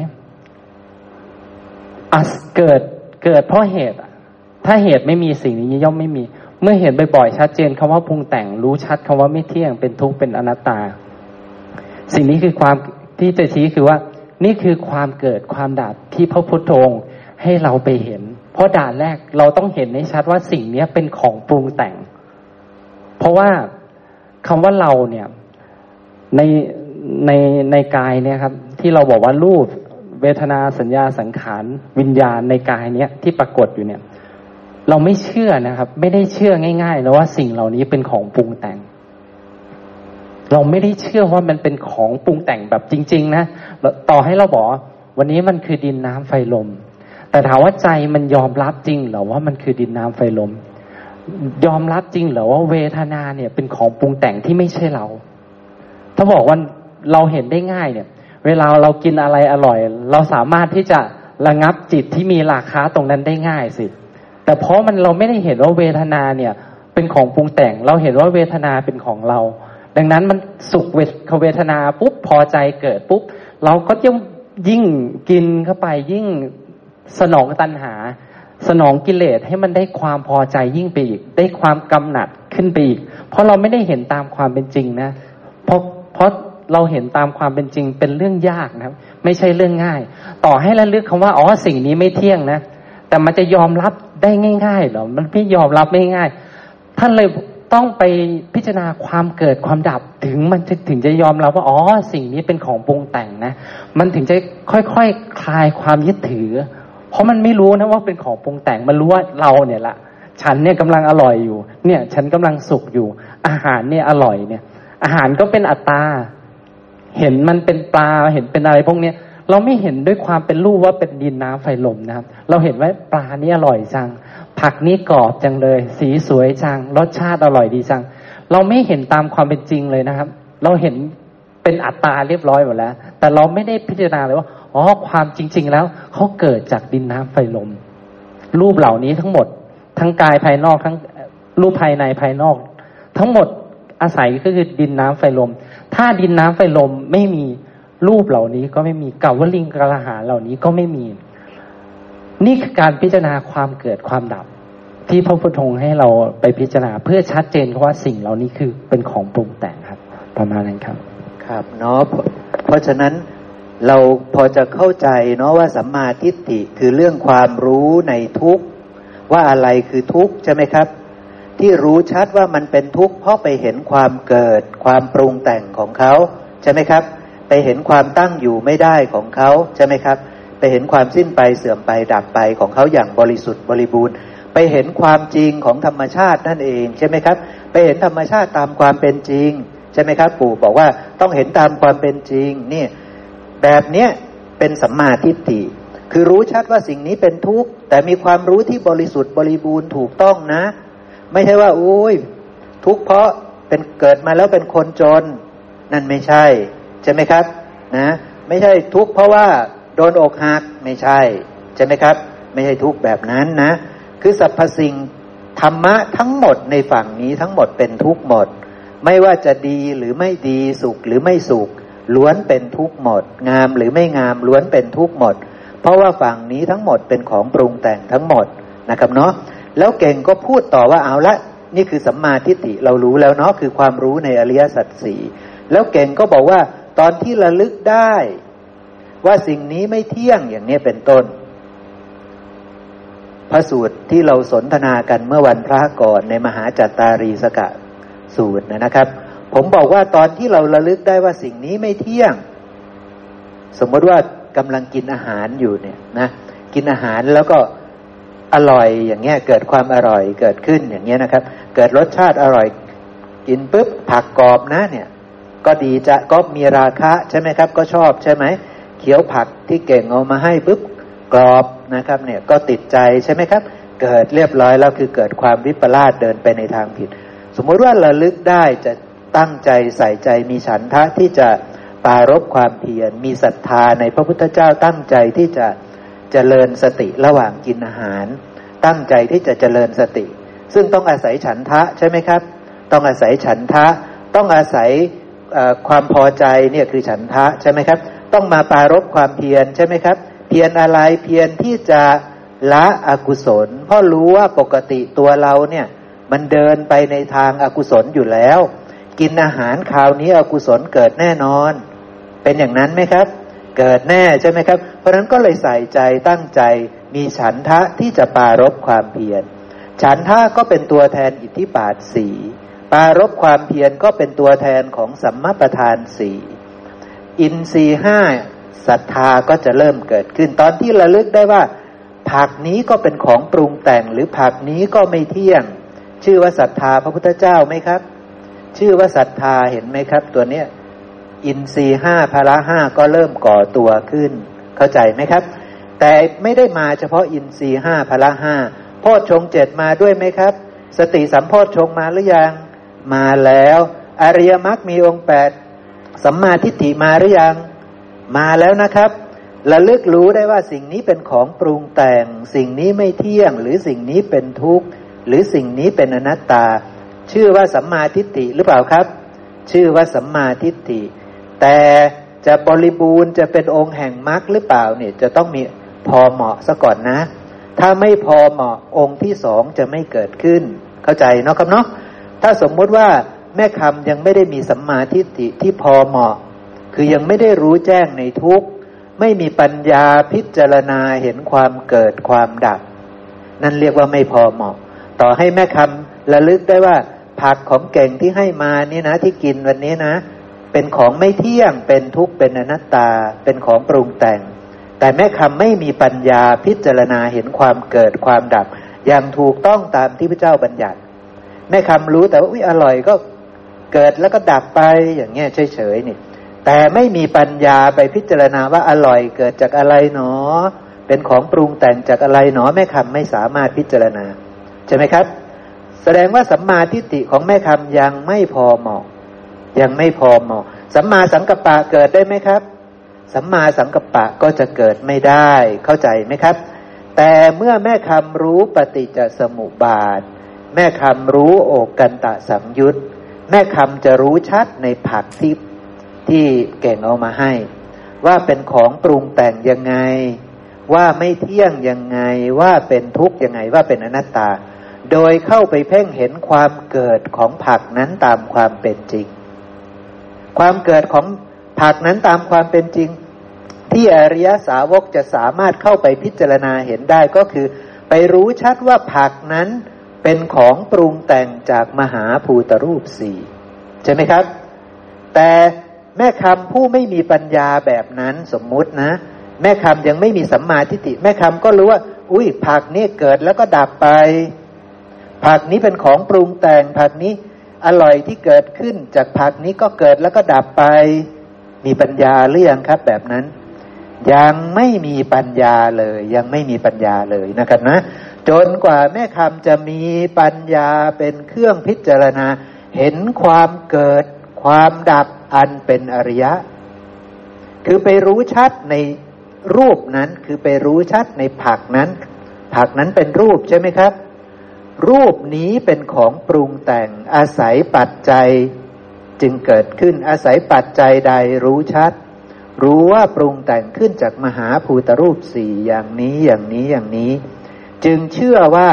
อัเกิดเกิดเพราะเหตุ ถ้าเหตุไม่มีสิ่งนี้ย่อมไม่มี เมื่อเห็นบ่อยๆชัดเจนคำว่าปรุงแต่งรู้ชัดคำว่าไม่เที่ยงเป็นทุกข์เป็นอนัตตา สิ่งนี้คือความที่จะชี้คือว่า นี่คือความเกิดความดับที่พระพุทธองค์ให้เราไปเห็น เพราะด่านแรกเราต้องเห็นในชัดว่าสิ่งนี้เป็นของปรุงแต่ง เพราะว่าคำว่าเราเนี่ยในในในกายเนี่ยครับ ที่เราบอกว่ารูปเวทนาสัญญาสังขารวิญญาณในกายเนี้ยที่ปรากฏอยู่เนี่ย เราไม่เชื่อนะครับ ไม่ได้เชื่อง่ายๆนะว่าสิ่งเหล่านี้เป็นของปรุงแต่ง เราไม่ได้เชื่อว่ามันเป็นของปรุงแต่งแบบจริง ๆ นะต่อให้เราบอกวันนี้มันคือดินน้ำไฟลม แต่ถามว่าใจมันยอมรับจริงหรือว่ามันคือดินน้ำไฟลม ยอมรับจริงหรือว่าเวทนาเนี่ยเป็นของปรุงแต่งที่ไม่ใช่เรา ถ้าบอกว่าเราเห็นได้ง่ายเนี่ย เวลาเรากินอะไรอร่อย เราสามารถที่จะระงับจิตที่มีราคาตรงนั้นได้ง่ายสิ แต่เพราะมันเราไม่ได้เห็นว่าเวทนาเนี่ยเป็นของปรุงแต่ง เราเห็นว่าเวทนาเป็นของเรา ดังนั้นมันสุขเวทนาปุ๊บพอใจเกิดปุ๊บ เราก็ยิ่งยิ่งกินเข้าไปยิ่งสนองตัณหา สนองกิเลสให้มันได้ความพอใจยิ่งไปอีก ได้ความกำหนัดขึ้นไปอีก เพราะเราไม่ได้เห็นตามความเป็นจริงนะเพราะเพราะเราเห็นตามความเป็นจริงเป็นเรื่องยากนะไม่ใช่เรื่องง่าย ต่อให้ระลึกคำว่าอ๋อสิ่งนี้ไม่เที่ยงนะแต่มันจะยอมรับได้ง่ายๆหรอมันไม่ยอมรับไม่ง่ายท่านเลย ต้องไปพิจารณาความเกิดความดับถึงมันถึงจะยอมรับว่าอ๋อสิ่งนี้เป็นของปรุงแต่งนะ มันถึงจะค่อยๆคคลายความยึดถือ เพราะมันไม่รู้นะว่าเป็นของปรุงแต่งมันรู้ว่าเราเนี่ยละฉันเนี่ยกำลังอร่อยอยู่ เนี่ย ฉันกำลังสุขอยู่ อาหารเนี่ยอร่อยเนี่ย อาหารก็เป็นอัตตา เห็นมันเป็นปลาเห็นเป็นอะไรพวกเนี้ยเราไม่เห็นด้วยความเป็นรูปว่าเป็นดินน้ำไฟลมนะครับ เราเห็นว่าปลานี้อร่อยจัง ผักนี้กรอบจังเลย สีสวยจัง รสชาติอร่อยดีจัง เราไม่เห็นตามความเป็นจริงเลยนะครับ เราเห็นเป็นอัตตาเรียบร้อยหมดแล้ว แต่เราไม่ได้พิจารณาเลยว่าอ๋อความจริง ๆ แล้วเขาเกิดจากดินน้ำไฟลม รูปเหล่านี้ทั้งหมด ทั้งกายภายนอกทั้งรูปภายในภายนอก ทั้งหมดอาศัยก็คือดินน้ำไฟลม ถ้าดินน้ำไฟลมไม่มีรูปเหล่านี้ก็ไม่มีกับวลิงกระหาเหล่านี้ก็ไม่มี นี่คือการพิจารณาความเกิดความดับ ที่พระพุทธองค์ให้เราไปพิจารณาเพื่อชัดเจนว่าสิ่งเหล่านี้คือเป็นของปรุงแต่งครับ ประมาณนั้นครับ
ครับเนาะเพราะฉะนั้นเราพอจะเข้าใจเนาะว่าสัมมาทิฏฐิคือเรื่องความรู้ในทุกว่าอะไรคือทุกใช่ไหมครับ ที่รู้ชัดว่ามันเป็นทุกข์เพราะไปเห็นความเกิด ความปรุงแต่งของเขาใช่ไหมครับ ไปเห็นความตั้งอยู่ไม่ได้ของเขาใช่ไหมครับ ไปเห็นความสิ้นไปเสื่อมไปดับไปของเขาอย่างบริสุทธิ์บริบูรณ์ ไปเห็นความจริงของธรรมชาตินั่นเองใช่ไหมครับ ไปเห็นธรรมชาติตามความเป็นจริงใช่ไหมครับ ปู่บอกว่าต้องเห็นตามความเป็นจริงนี่แบบเนี้ยเป็นสัมมาทิฏฐิคือรู้ชัดว่าสิ่งนี้เป็นทุกข์แต่มีความรู้ที่บริสุทธิ์บริบูรณ์ถูกต้องนะ ไม่ใช่ว่าโอ้ยทุกข์เพราะเป็นเกิดมาแล้วเป็นคนจน นั่นไม่ใช่ ใช่ไหมครับนะไม่ใช่ทุกข์เพราะว่าโดนอกหักไม่ใช่ ใช่ไหมครับ ไม่ใช่ทุกข์แบบนั้นนะ คือสรรพสิ่งธรรมะทั้งหมดในฝั่งนี้ทั้งหมดเป็นทุกข์หมด ไม่ว่าจะดีหรือไม่ดีสุขหรือไม่สุข ล้วนเป็นทุกข์หมด งามหรือไม่งามล้วนเป็นทุกข์หมด เพราะว่าฝั่งนี้ทั้งหมดเป็นของปรุงแต่งทั้งหมดนะครับเนาะแล้วเก่งก็พูดต่อว่าเอาละนี่คือสัมมาทิฏฐิเรารู้แล้วเนาะคือความรู้ในอริยสัจสี่แล้วเก่งก็บอกว่าตอนที่ระลึกได้ ว่าสิ่งนี้ไม่เที่ยงอย่างนี้เป็นต้น พระสูตรที่เราสนทนากันเมื่อวันพระก่อนในมหาจัตตารีสกะสูตรนะครับ ผมบอกว่าตอนที่เราระลึกได้ว่าสิ่งนี้ไม่เที่ยง สมมติว่ากำลังกินอาหารอยู่เนี่ยนะกินอาหารแล้วก็อร่อยอย่างเงี้ยเกิดความอร่อยเกิดขึ้นอย่างเงี้ยนะครับ เกิดรสชาติอร่อย กินปุ๊บผักกรอบนะเนี่ย ก็ดีจะก็มีราคะใช่ไหมครับ ก็ชอบใช่ไหมเขียวผักที่เก่งเอามาให้ปุ๊บ กรอบนะครับเนี่ยก็ติดใจใช่ไหมครับ เกิดเรียบร้อยแล้วคือเกิดความวิปลาสเดินไปในทางผิด สมมุติว่าระลึกได้จะตั้งใจใส่ใจมีฉันทะที่จะปารบความเพียรมีศรัทธาในพระพุทธเจ้าตั้งใจที่จะเจริญสติระหว่างกินอาหาร ตั้งใจที่จะเจริญสติ ซึ่งต้องอาศัยฉันทะใช่ไหมครับ ต้องอาศัยฉันทะ ต้องอาศัยความพอใจเนี่ยคือฉันทะใช่ไหมครับ ต้องมาปารบความเพียรใช่ไหมครับ พียรอะไรเพียรที่จะละอกุศล เพราะรู้ว่าปกติตัวเราเนี่ย มันเดินไปในทางอากุศลอยู่แล้ว กินอาหารคราวนี้อกุศลเกิดแน่นอน เป็นอย่างนั้นไหมครับ เกิดแน่ใช่ไหมครับ เพราะนั้นก็เลยใส่ใจตั้งใจมีฉันทะที่จะปารบความเพียรฉันทะก็เป็นตัวแทนอิทธิบาทสีปารบความเพียรก็เป็นตัวแทนของสัมมาประธานสี่อินทรีห้า ศรัทธาก็จะเริ่มเกิดขึ้น ตอนที่ระลึกได้ว่า ผักนี้ก็เป็นของปรุงแต่งหรือผักนี้ก็ไม่เที่ยง ชื่อว่าศรัทธาพระพุทธเจ้าไหมครับ ชื่อว่าศรัทธาเห็นไหมครับ ตัวเนี้ยอินทรีห้าพละห้าก็เริ่มก่อตัวขึ้น เข้าใจไหมครับ แต่ไม่ได้มาเฉพาะอินทรีห้าพละห้าโพชฌงเจ็ดมาด้วยไหมครับ สติสัมโพชฌงมาหรือยัง มาแล้ว อริยมรรคมีองค์แปดสัมมาทิฏฐิมาหรือยัง มาแล้วนะครับระลึกรู้ได้ว่าสิ่งนี้เป็นของปรุงแต่ง สิ่งนี้ไม่เที่ยง หรือสิ่งนี้เป็นทุกข์ หรือสิ่งนี้เป็นอนัตตา ชื่อว่าสัมมาทิฏฐิหรือเปล่าครับ ชื่อว่าสัมมาทิฏฐิ แต่จะบริบูรณ์จะเป็นองค์แห่งมรรคหรือเปล่าเนี่ยจะต้องมีพอเหมาะซะก่อนนะ ถ้าไม่พอเหมาะองค์ที่สองจะไม่เกิดขึ้น เข้าใจเนาะครับเนาะถ้าสมมุติว่าแม่คำยังไม่ได้มีสัมมาทิฏฐิที่พอเหมาะ คือยังไม่ได้รู้แจ้งในทุกไม่มีปัญญาพิจารณาเห็นความเกิดความดับ นั่นเรียกว่าไม่พอเหมาะ ต่อให้แม่คำระลึกได้ว่า ผักของเก่งที่ให้มานี่นะ ที่กินวันนี้นะ เป็นของไม่เที่ยงเป็นทุกข์เป็นอนัตตา เป็นของปรุงแต่ง แต่แม่คำไม่มีปัญญาพิจารณาเห็นความเกิดความดับ อย่างถูกต้องตามที่พระเจ้าบัญญัติ แม่คำรู้แต่ว่าอุ้ยอร่อยก็เกิดแล้วก็ดับไปอย่างเงี้ยเฉยๆนี่ แต่ไม่มีปัญญาไปพิจารณาว่าอร่อยเกิดจากอะไรหนอ เป็นของปรุงแต่งจากอะไรหนอแม่คำไม่สามารถพิจารณา ใช่ไหมครับ แสดงว่าสัมมาทิฏฐิของแม่คำยังไม่พอเหมาะ ยังไม่พอเหมาะสัมมาสังกัปปะเกิดได้ไหมครับสัมมาสังกัปปะก็จะเกิดไม่ได้เข้าใจไหมครับ แต่เมื่อแม่คำรู้ปฏิจจสมุปบาท แม่คำรู้โอกันตะสังยุตแม่คำจะรู้ชัดในผักที่ ที่เก่งเอามาให้ ว่าเป็นของปรุงแต่งยังไง ว่าไม่เที่ยงยังไงว่าเป็นทุกข์ยังไงว่าเป็นอนัตตา โดยเข้าไปเพ่งเห็นความเกิดของผักนั้นตามความเป็นจริง ความเกิดของผักนั้นตามความเป็นจริง ที่อริยสาวกจะสามารถเข้าไปพิจารณาเห็นได้ก็คือ ไปรู้ชัดว่าผักนั้นเป็นของปรุงแต่งจากมหาภูตรูปสี่ใช่ไหมครับ แต่ แม่คำผู้ไม่มีปัญญาแบบนั้นสมมุตินะ แม่คำยังไม่มีสัมมาทิฏฐิแม่คำก็รู้ว่า อุ้ยผักนี่เกิดแล้วก็ดับไป ผักนี้เป็นของปรุงแต่งผักนี้อร่อยที่เกิดขึ้นจากผักนี้ก็เกิดแล้วก็ดับไป มีปัญญาหรือยังครับ แบบนั้น ยังไม่มีปัญญาเลย ยังไม่มีปัญญาเลยนะครับนะ จนกว่าแม่คำจะมีปัญญาเป็นเครื่องพิจารณา เห็นความเกิดความดับ อันเป็นอริยะ คือไปรู้ชัดในรูปนั้น คือไปรู้ชัดในผักนั้น ผักนั้นเป็นรูปใช่ไหมครับ รูปนี้เป็นของปรุงแต่งอาศัยปัจจัยจึงเกิดขึ้นอาศัยปัจจัยใดรู้ชัด รู้ว่าปรุงแต่งขึ้นจากมหาภูตรูปสี่อย่างนี้อย่างนี้อย่างนี้ จึงเชื่อว่า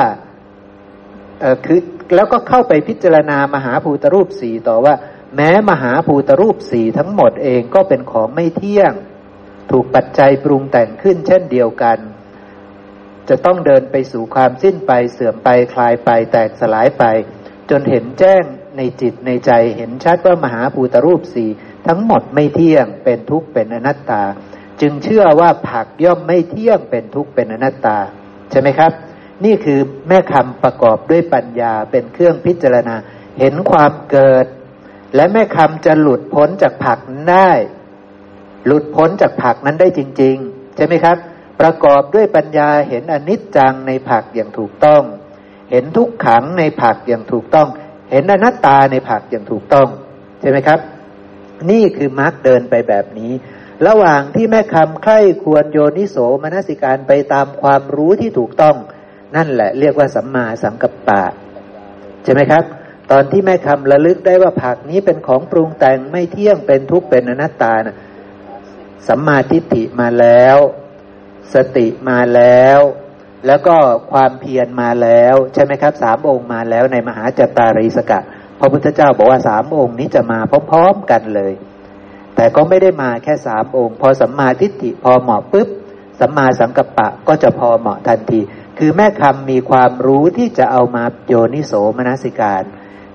เออคือแล้วก็เข้าไปพิจารณามหาภูตรูปสี่ต่อว่า แม้มหาภูตรูปสี่ทั้งหมดเองก็เป็นของไม่เที่ยง ถูกปัจจัยปรุงแต่งขึ้นเช่นเดียวกัน จะต้องเดินไปสู่ความสิ้นไปเสื่อมไปคลายไปแตกสลายไป จนเห็นแจ้งในจิตในใจเห็นชัดว่ามหาภูตรูปสี่ทั้งหมดไม่เที่ยงเป็นทุกข์เป็นอนัตตา จึงเชื่อว่าผักย่อมไม่เที่ยงเป็นทุกข์เป็นอนัตตา ใช่ไหมครับ นี่คือแม่คำประกอบด้วยปัญญาเป็นเครื่องพิจารณา เห็นความเกิด และแม่คำจะหลุดพ้นจากผักได้ หลุดพ้นจากผักนั้นได้จริง ๆ ใช่ไหมครับ ประกอบด้วยปัญญาเห็นอนิจจังในผักอย่างถูกต้อง เห็นทุกขังในผักอย่างถูกต้อง เห็นอนัตตาในผักอย่างถูกต้อง ใช่ไหมครับ นี่คือมรรคเดินไปแบบนี้ ระหว่างที่แม่คำใคร่ควรโยนิโสมนสิการไปตามความรู้ที่ถูกต้อง นั่นแหละเรียกว่าสัมมาสังกัปปะ ใช่ไหมครับ ตอนที่แม่คำระลึกได้ว่าผักนี้เป็นของปรุงแต่งไม่เที่ยงเป็นทุกข์เป็นอนัตตานะสัมมาทิฏฐิมาแล้ว สติมาแล้ว แล้วก็ความเพียรมาแล้ว ใช่ไหมครับสามองค์มาแล้วในมหาจตาริสกะพระพุทธเจ้าบอกว่าสามองค์นี้จะมาพร้อมๆกันเลย แต่ก็ไม่ได้มาแค่สามองค์ พอสัมมาทิฏฐิพอเหมาะปุ๊บสัมมาสังกัปปะก็จะพอเหมาะทันที คือแม่คำมีความรู้ที่จะเอามาโยนิโสมนสิการ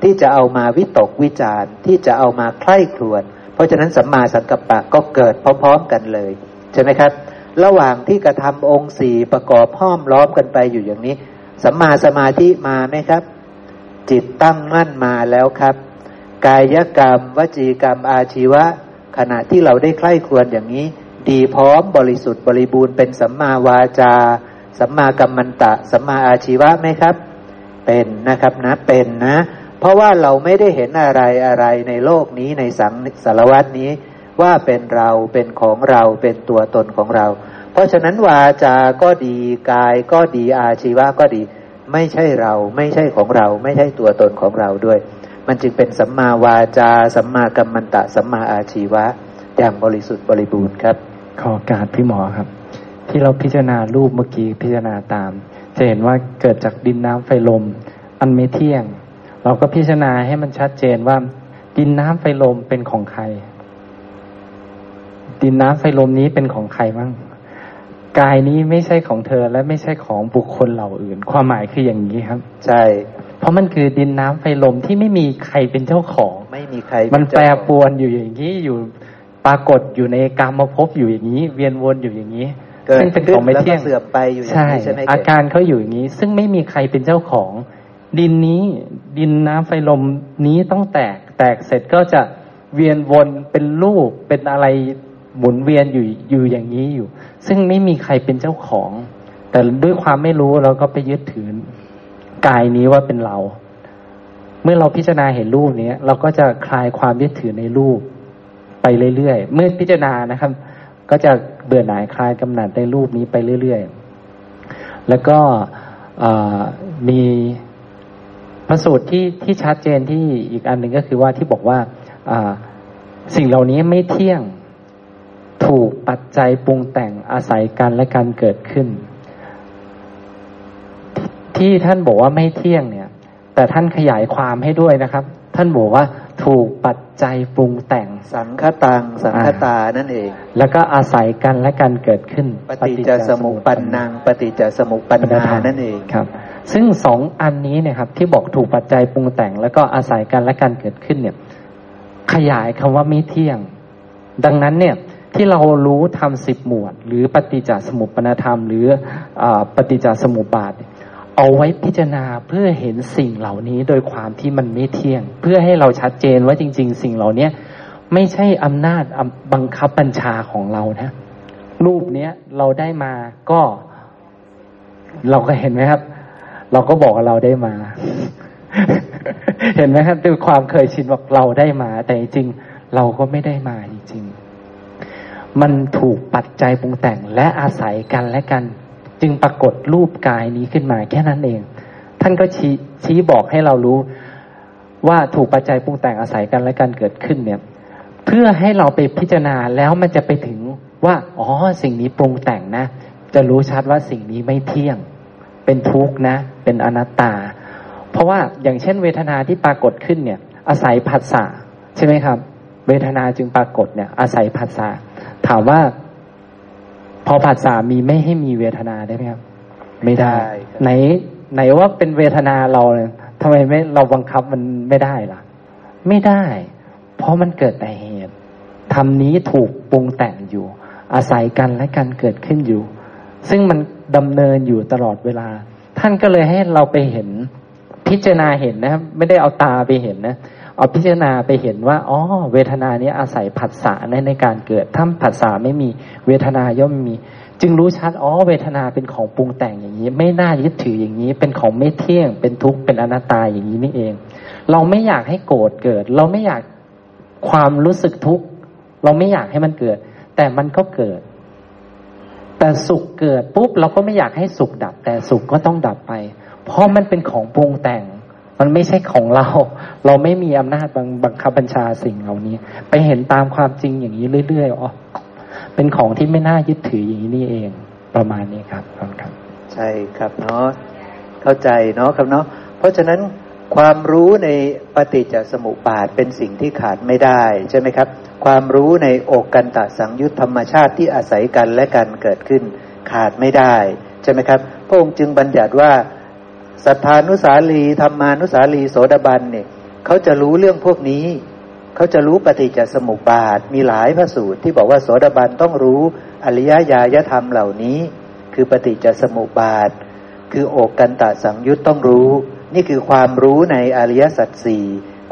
ที่จะเอามาวิตกวิจารที่จะเอามาใคร่ครวญเพราะฉะนั้นสัมมาสังกัปปะก็เกิดพร้อม ๆ กันเลยใช่ไหมครับ ระหว่างที่กระทำองค์สี่ประกอบห้อมล้อมกันไปอยู่อย่างนี้สัมมาสมาธิมาไหมครับ จิตตั้งมั่นมาแล้วครับ กายกรรม วจีกรรมอาชีวะ ขณะที่เราได้ใคร่ควรอย่างนี้ ดีพร้อมบริสุทธิ์บริบูรณ์เป็นสัมมาวาจา สัมมากัมมันตะ สัมมาอาชีวะไหมครับ เป็นนะครับนะเป็นนะ เพราะว่าเราไม่ได้เห็นอะไรอะไรในโลกนี้ในสังสารวัตนี้ ว่าเป็นเราเป็นของเราเป็นตัวตนของเรา เพราะฉะนั้นวาจาก็ดีกายก็ดีอาชีวะก็ดี ไม่ใช่เราไม่ใช่ของเรา ไม่ใช่ตัวตนของเราด้วย มันจึงเป็นสัมมาวาจาสัมมากัมมันตะสัมมาอาชีวะ อย่างบริสุทธิ์บริบูรณ์ครับ
ขอการพี่หมอครับ ที่เราพิจารณารูปเมื่อกี้พิจารณาตาม จะเห็นว่าเกิดจากดินน้ำไฟลม อันไม่เที่ยง เราก็พิจารณาให้มันชัดเจนว่า ดินน้ำไฟลมเป็นของใคร ดินน้ำไฟลมนี้เป็นของใครบ้างกายนี้ไม่ใช่ของเธอและไม่ใช่ของบุคคลเหล่าอื่น ความหมายคืออย่างนี้ครับ
ใช่
เพราะมันคือดินน้ำไฟลมที่ไม่มีใครเป็นเจ้าของ
ไม่มีใคร
มันแปรปรวนอยู่อย่างนี้อยู่ปรากฏอยู่ในกรรมภพอยู่อย่างนี้ เวียนวนอยู่อย่างนี้ซึ่งเป็นของไม่เที่ยง
เสื่อมไปอยู่อย่างนี้ใช่ไหม
อาการเขาอยู่อย่างนี้ ซึ่งไม่มีใครเป็นเจ้าของ ดินนี้ดินน้ำไฟลมนี้ต้องแตก แตกเสร็จก็จะเวียนวนเป็นรูปเป็นอะไรหมุนเวียนอยู่อยู่อย่างนี้อยู่ ซึ่งไม่มีใครเป็นเจ้าของ แต่ด้วยความไม่รู้เราก็ไปยึดถือกายนี้ว่าเป็นเรา เมื่อเราพิจารณาเห็นรูปนี้เราก็จะคลายความยึดถือในรูปไปเรื่อยๆเมื่อพิจารณานะครับ ก็จะเบื่อหน่ายคลายกำหนัดในรูปนี้ไปเรื่อยๆ แล้วก็มี พระสูตรที่ที่ชัดเจนที่อีกอันหนึ่งก็คือว่าที่บอกว่าสิ่งเหล่านี้ไม่เที่ยงถูกปัจจัยปรุงแต่งอาศัยกันและการเกิดขึ้น ที่ท่านบอกว่าไม่เที่ยงเนี่ย แต่ท่านขยายความให้ด้วยนะครับ ท่านบอกว่าถูกปัจจัยปรุงแต่ง
สังคตังสังคตานั่นเอง
แล้วก็อาศัยกันและการเกิดขึ้น
ปฏิจจสมุปปันนางปฏิจจสมุปปันนานั่นเอง
ครับ ซึ่งสองอันนี้เนี่ยครับ ที่บอกถูกปัจจัยปรุงแต่ง แล้วก็อาศัยกันและการเกิดขึ้นเนี่ย ขยายคำว่าไม่เที่ยง ดังนั้นเนี่ยที่เรารู้ทำสิบหมวด หรือปฏิจจสมุปปนธรรม หรืออปฏิจจสมุปบาท เอาไว้พิจารณาเพื่อเห็นสิ่งเหล่านี้โดยความที่มันไม่เที่ยง เพื่อให้เราชัดเจนว่าจริง ๆ สิ่งเหล่านี้ไม่ใช่อำนาจบังคับบัญชาของเรานะรูปเนี้ยเราได้มาก็ เราก็เห็นไหมครับ เราก็บอกว่าเราได้มา เห็นไหมครับด้วยความเคยชินว่าเราได้มา แต่จริงเราก็ไม่ได้มาจริงมันถูกปัจจัยปรุงแต่งและอาศัยกันและกัน จึงปรากฏรูปกายนี้ขึ้นมาแค่นั้นเอง ท่านก็ชี้ชี้บอกให้เรารู้ว่าถูกปัจจัยปรุงแต่งอาศัยกันและกันเกิดขึ้นเนี่ย เพื่อให้เราไปพิจารณาแล้วมันจะไปถึงว่า อ๋อ สิ่งนี้ปรุงแต่งนะ จะรู้ชัดว่าสิ่งนี้ไม่เที่ยง เป็นทุกข์นะ เป็นอนัตตา เพราะว่าอย่างเช่นเวทนาที่ปรากฏขึ้นเนี่ย อาศัยผัสสะใช่ไหมครับ เวทนาจึงปรากฏเนี่ย อาศัยผัสสะถามว่า พอผัสสะมีไม่ให้มีเวทนาได้ไหมครับ ไม่ได้ ไหน ไหนว่าเป็นเวทนาเราเนี่ยทำไมไม่เราบังคับมันไม่ได้ล่ะ ไม่ได้ เพราะมันเกิดแต่เหตุทำนี้ถูกปรุงแต่งอยู่ อาศัยกันและกันเกิดขึ้นอยู่ ซึ่งมัน ดำเนินอยู่ตลอดเวลา ท่านก็เลยให้เราไปเห็นพิจารณาเห็นนะครับ ไม่ได้เอาตาไปเห็นนะเอาพิจารณาไปเห็นว่าอ๋อเวทนานี้อาศัยผัสสะในในการเกิดถ้าผัสสะไม่มีเวทนาย่อมมี จึงรู้ชัดอ๋อเวทนาเป็นของปรุงแต่งอย่างนี้ ไม่น่ายึดถืออย่างนี้ เป็นของไม่เที่ยง เป็นทุกข์เป็นอนัตตาอย่างนี้นี่เอง เราไม่อยากให้โกรธเกิด เราไม่อยากความรู้สึกทุกข์เราไม่อยากให้มันเกิด แต่มันก็เกิด แต่สุขเกิดปุ๊บเราก็ไม่อยากให้สุขดับ แต่สุขก็ต้องดับไป เพราะมันเป็นของปรุงแต่ง มันไม่ใช่ของเรา เราไม่มีอำนาจบังบังคับบัญชาสิ่งเหล่านี้ ไปเห็นตามความจริงอย่างนี้เรื่อยๆอ๋อเป็นของที่ไม่น่ายึดถืออย่างนี้นี่เองประมาณนี้ครับครับ
ใช่ครับเนาะเข้าใจเนาะครับเนาะเพราะฉะนั้น ความรู้ในปฏิจจสมุปบาทเป็นสิ่งที่ขาดไม่ได้ใช่ไหมครับ ความรู้ในอกกันตะสังยุตธรรมชาติที่อาศัยกันและกันเกิดขึ้นขาดไม่ได้ใช่ไหมครับ พระองค์จึงบัญญัติว่าสัทธานุสาลีธรรมานุสาลีโสดาบันเนี่ยเขาจะรู้เรื่องพวกนี้เขาจะรู้ปฏิจจสมุปบาทมีหลายพระสูตรที่บอกว่าโสดาบันต้องรู้อริยญาณธรรมเหล่านี้ คือปฏิจจสมุปบาท คือโอกกันตะสังยุตต้องรู้ นี่คือความรู้ในอริยสัจสี่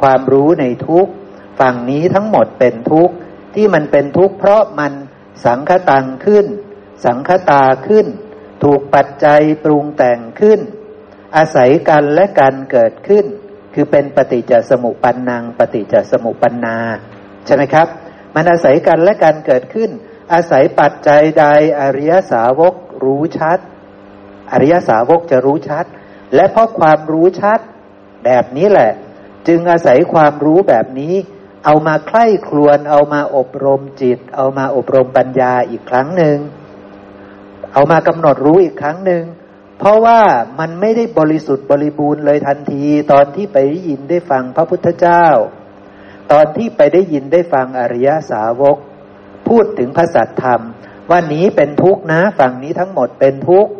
ความรู้ในทุกฝั่งนี้ทั้งหมดเป็นทุกข์ที่มันเป็นทุกข์เพราะมันสังคตังขึ้น สังคตาขึ้น ถูกปัจจัยปรุงแต่งขึ้น อาศัยกันและกันเกิดขึ้น คือเป็นปฏิจจสมุปปันนังปฏิจจสมุปปันนาใช่ไหมครับ มันอาศัยกันและกันเกิดขึ้น อาศัยปัจจัยใดอริยสาวกรู้ชัด อริยสาวกจะรู้ชัด และเพราะความรู้ชัดแบบนี้แหละ จึงอาศัยความรู้แบบนี้ เอามาใคร่ครวญเอามาอบรมจิต เอามาอบรมปัญญาอีกครั้งหนึ่งเอามากำหนดรู้อีกครั้งหนึ่งเพราะว่ามันไม่ได้บริสุทธิ์บริบูรณ์เลยทันที ตอนที่ไปได้ยินได้ฟังพระพุทธเจ้า ตอนที่ไปได้ยินได้ฟังอริยสาวก พูดถึงพระสัตธรรม ว่านี้เป็นทุกข์นะ ฝั่งนี้ทั้งหมดเป็นทุกข์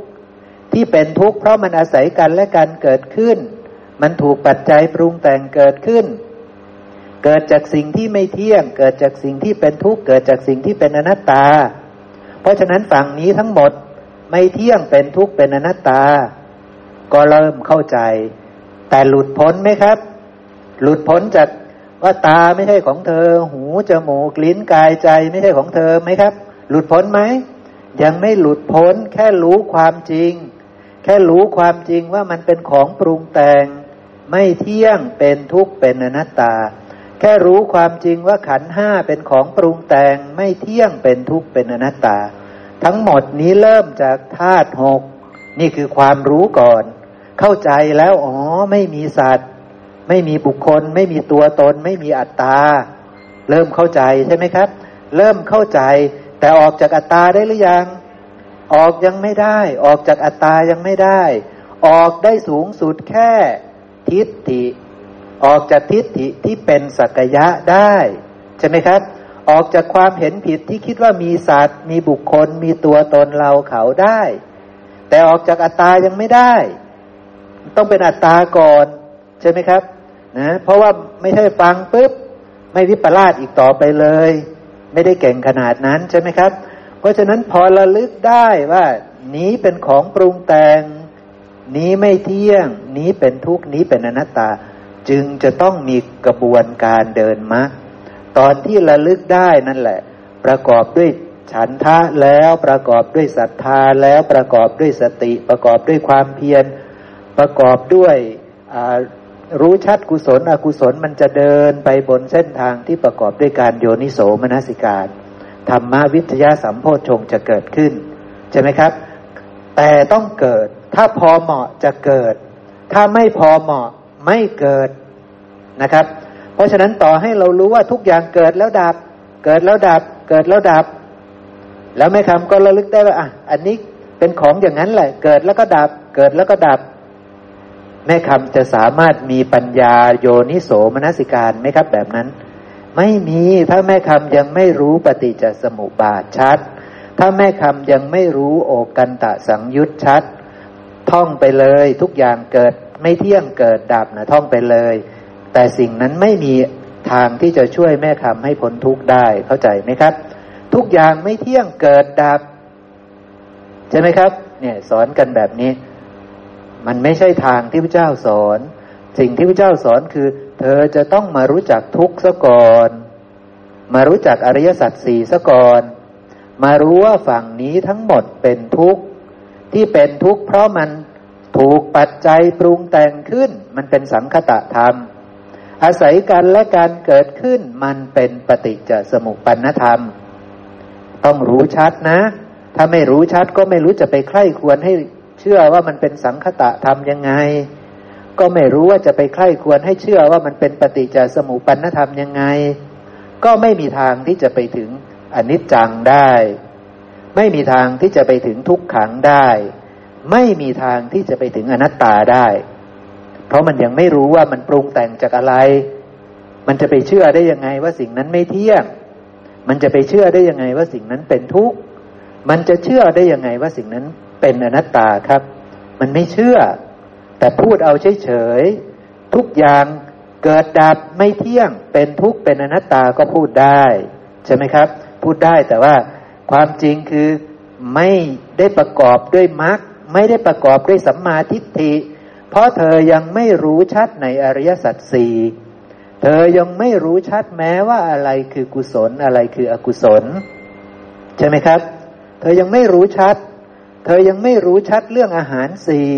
ที่เป็นทุกข์เพราะมันอาศัยกันและกันเกิดขึ้น มันถูกปัจจัยปรุงแต่งเกิดขึ้น เกิดจากสิ่งที่ไม่เที่ยง เกิดจากสิ่งที่เป็นทุกข์ เกิดจากสิ่งที่เป็นอนัตตา เพราะฉะนั้นฝั่งนี้ทั้งหมดไม่เที่ยงเป็นทุกข์เป็นอนัตตา ก็เริ่มเข้าใจ แต่หลุดพ้นไหมครับ หลุดพ้นจากว่าตาไม่ใช่ของเธอ หูจมูกลิ้นกายใจไม่ใช่ของเธอไหมครับ หลุดพ้นไหมยังไม่หลุดพ้นแค่รู้ความจริง แค่รู้ความจริงว่ามันเป็นของปรุงแต่ง ไม่เที่ยงเป็นทุกข์เป็นอนัตตา แค่รู้ความจริงว่าขันห้าเป็นของปรุงแต่ง ไม่เที่ยงเป็นทุกข์เป็นอนัตตา ทั้งหมดนี้เริ่มจากธาตุหกนี่คือความรู้ก่อน เข้าใจแล้วอ๋อไม่มีสัตว์ ไม่มีบุคคล ไม่มีตัวตน ไม่มีอัตตา เริ่มเข้าใจใช่ไหมครับ เริ่มเข้าใจแต่ออกจากอัตตาได้หรือยัง ออกยังไม่ได้ ออกจากอัตตายังไม่ได้ ออกได้สูงสุดแค่ ทิฏฐิ ออกจากทิฏฐิที่เป็นสักยะได้ ใช่ไหมครับ ออกจากความเห็นผิดที่คิดว่ามีสัตว์ มีบุคคล มีตัวตนเราเขาได้ แต่ออกจากอัตตายังไม่ได้ ต้องเป็นอัตตาก่อน ใช่ไหมครับนะเพราะว่าไม่ใช่ฟังปุ๊บไม่วิปลาสอีกต่อไปเลย ไม่ได้เก่งขนาดนั้นใช่ไหมครับ เพราะฉะนั้นพอระลึกได้ว่า นี้เป็นของปรุงแต่ง นี้ไม่เที่ยง นี้เป็นทุกข์นี้เป็นอนัตตา จึงจะต้องมีกระบวนการเดินมรรคตอนที่ระลึกได้นั่นแหละ ประกอบด้วยฉันทะแล้วประกอบด้วยศรัทธาแล้วประกอบด้วยสติ ประกอบด้วยความเพียร ประกอบด้วยรู้ชัดกุศล อกุศลมันจะเดินไปบนเส้นทางที่ประกอบด้วยการโยนิโสมนสิการ ธรรมวิทยาสัมโพชงจะเกิดขึ้น ใช่ไหมครับ แต่ต้องเกิด ถ้าพอเหมาะจะเกิด ถ้าไม่พอเหมาะไม่เกิดนะครับ เพราะฉะนั้นต่อให้เรารู้ว่าทุกอย่างเกิดแล้วดับ เกิดแล้วดับ เกิดแล้วดับ แล้วแม่คำก็ระลึกได้ว่าอะอันนี้เป็นของอย่างนั้นแหละ เกิดแล้วก็ดับ เกิดแล้วก็ดับแม่คำจะสามารถมีปัญญาโยนิโสมนสิการไหมครับแบบนั้น ไม่มีถ้าแม่คำยังไม่รู้ปฏิจจสมุปบาทชัด ถ้าแม่คำยังไม่รู้โอกันตะสังยุตชัด ท่องไปเลยทุกอย่างเกิดไม่เที่ยงเกิดดับนะท่องไปเลย แต่สิ่งนั้นไม่มีทางที่จะช่วยแม่คำให้พ้นทุกข์ได้เข้าใจไหมครับ ทุกอย่างไม่เที่ยงเกิดดับ ใช่ไหมครับ เนี่ยสอนกันแบบนี้ มันไม่ใช่ทางที่พระเจ้าสอน สิ่งที่พระเจ้าสอนคือ เธอจะต้องมารู้จักทุกข์ซะก่อน มารู้จักอริยสัจสี่ซะก่อน มารู้ว่าฝั่งนี้ทั้งหมดเป็นทุกข์ที่เป็นทุกข์เพราะมันถูกปัจจัยปรุงแต่งขึ้น มันเป็นสังคตะธรรม อาศัยกันและการเกิดขึ้นมันเป็นปฏิจจสมุปปนธรรม ต้องรู้ชัดนะ ถ้าไม่รู้ชัดก็ไม่รู้จะไปใคร่ควรให้เชื่อว่ามันเป็นสังคตะธรรมยังไง ก็ไม่รู้ว่าจะไปใคร่ควรให้เชื่อว่ามันเป็นปฏิจจสมุปปนธรรมยังไง ก็ไม่มีทางที่จะไปถึงอนิจจังได้ ไม่มีทางที่จะไปถึงทุกขังได้ ไม่มีทางที่จะไปถึงอนัตตาได้ เพราะมันยังไม่รู้ว่ามันปรุงแต่งจากอะไร มันจะไปเชื่อได้ยังไงว่าสิ่งนั้นไม่เที่ยง มันจะไปเชื่อได้ยังไงว่าสิ่งนั้นเป็นทุกข์ มันจะเชื่อได้ยังไงว่าสิ่งนั้นเป็นอนัตตาครับ มันไม่เชื่อ แต่พูดเอาเฉยๆทุกอย่างเกิดดับไม่เที่ยงเป็นทุกข์เป็นอนัตตาก็พูดได้ ใช่ไหมครับ พูดได้แต่ว่าความจริงคือไม่ได้ประกอบด้วยมรรคไม่ได้ประกอบด้วยสัมมาทิฏฐิ เพราะเธอยังไม่รู้ชัดในอริยสัจสี่เธอยังไม่รู้ชัดแม้ว่าอะไรคือกุศลอะไรคืออกุศล ใช่ไหมครับ เธอยังไม่รู้ชัด เธอยังไม่รู้ชัดเรื่องอาหารสี่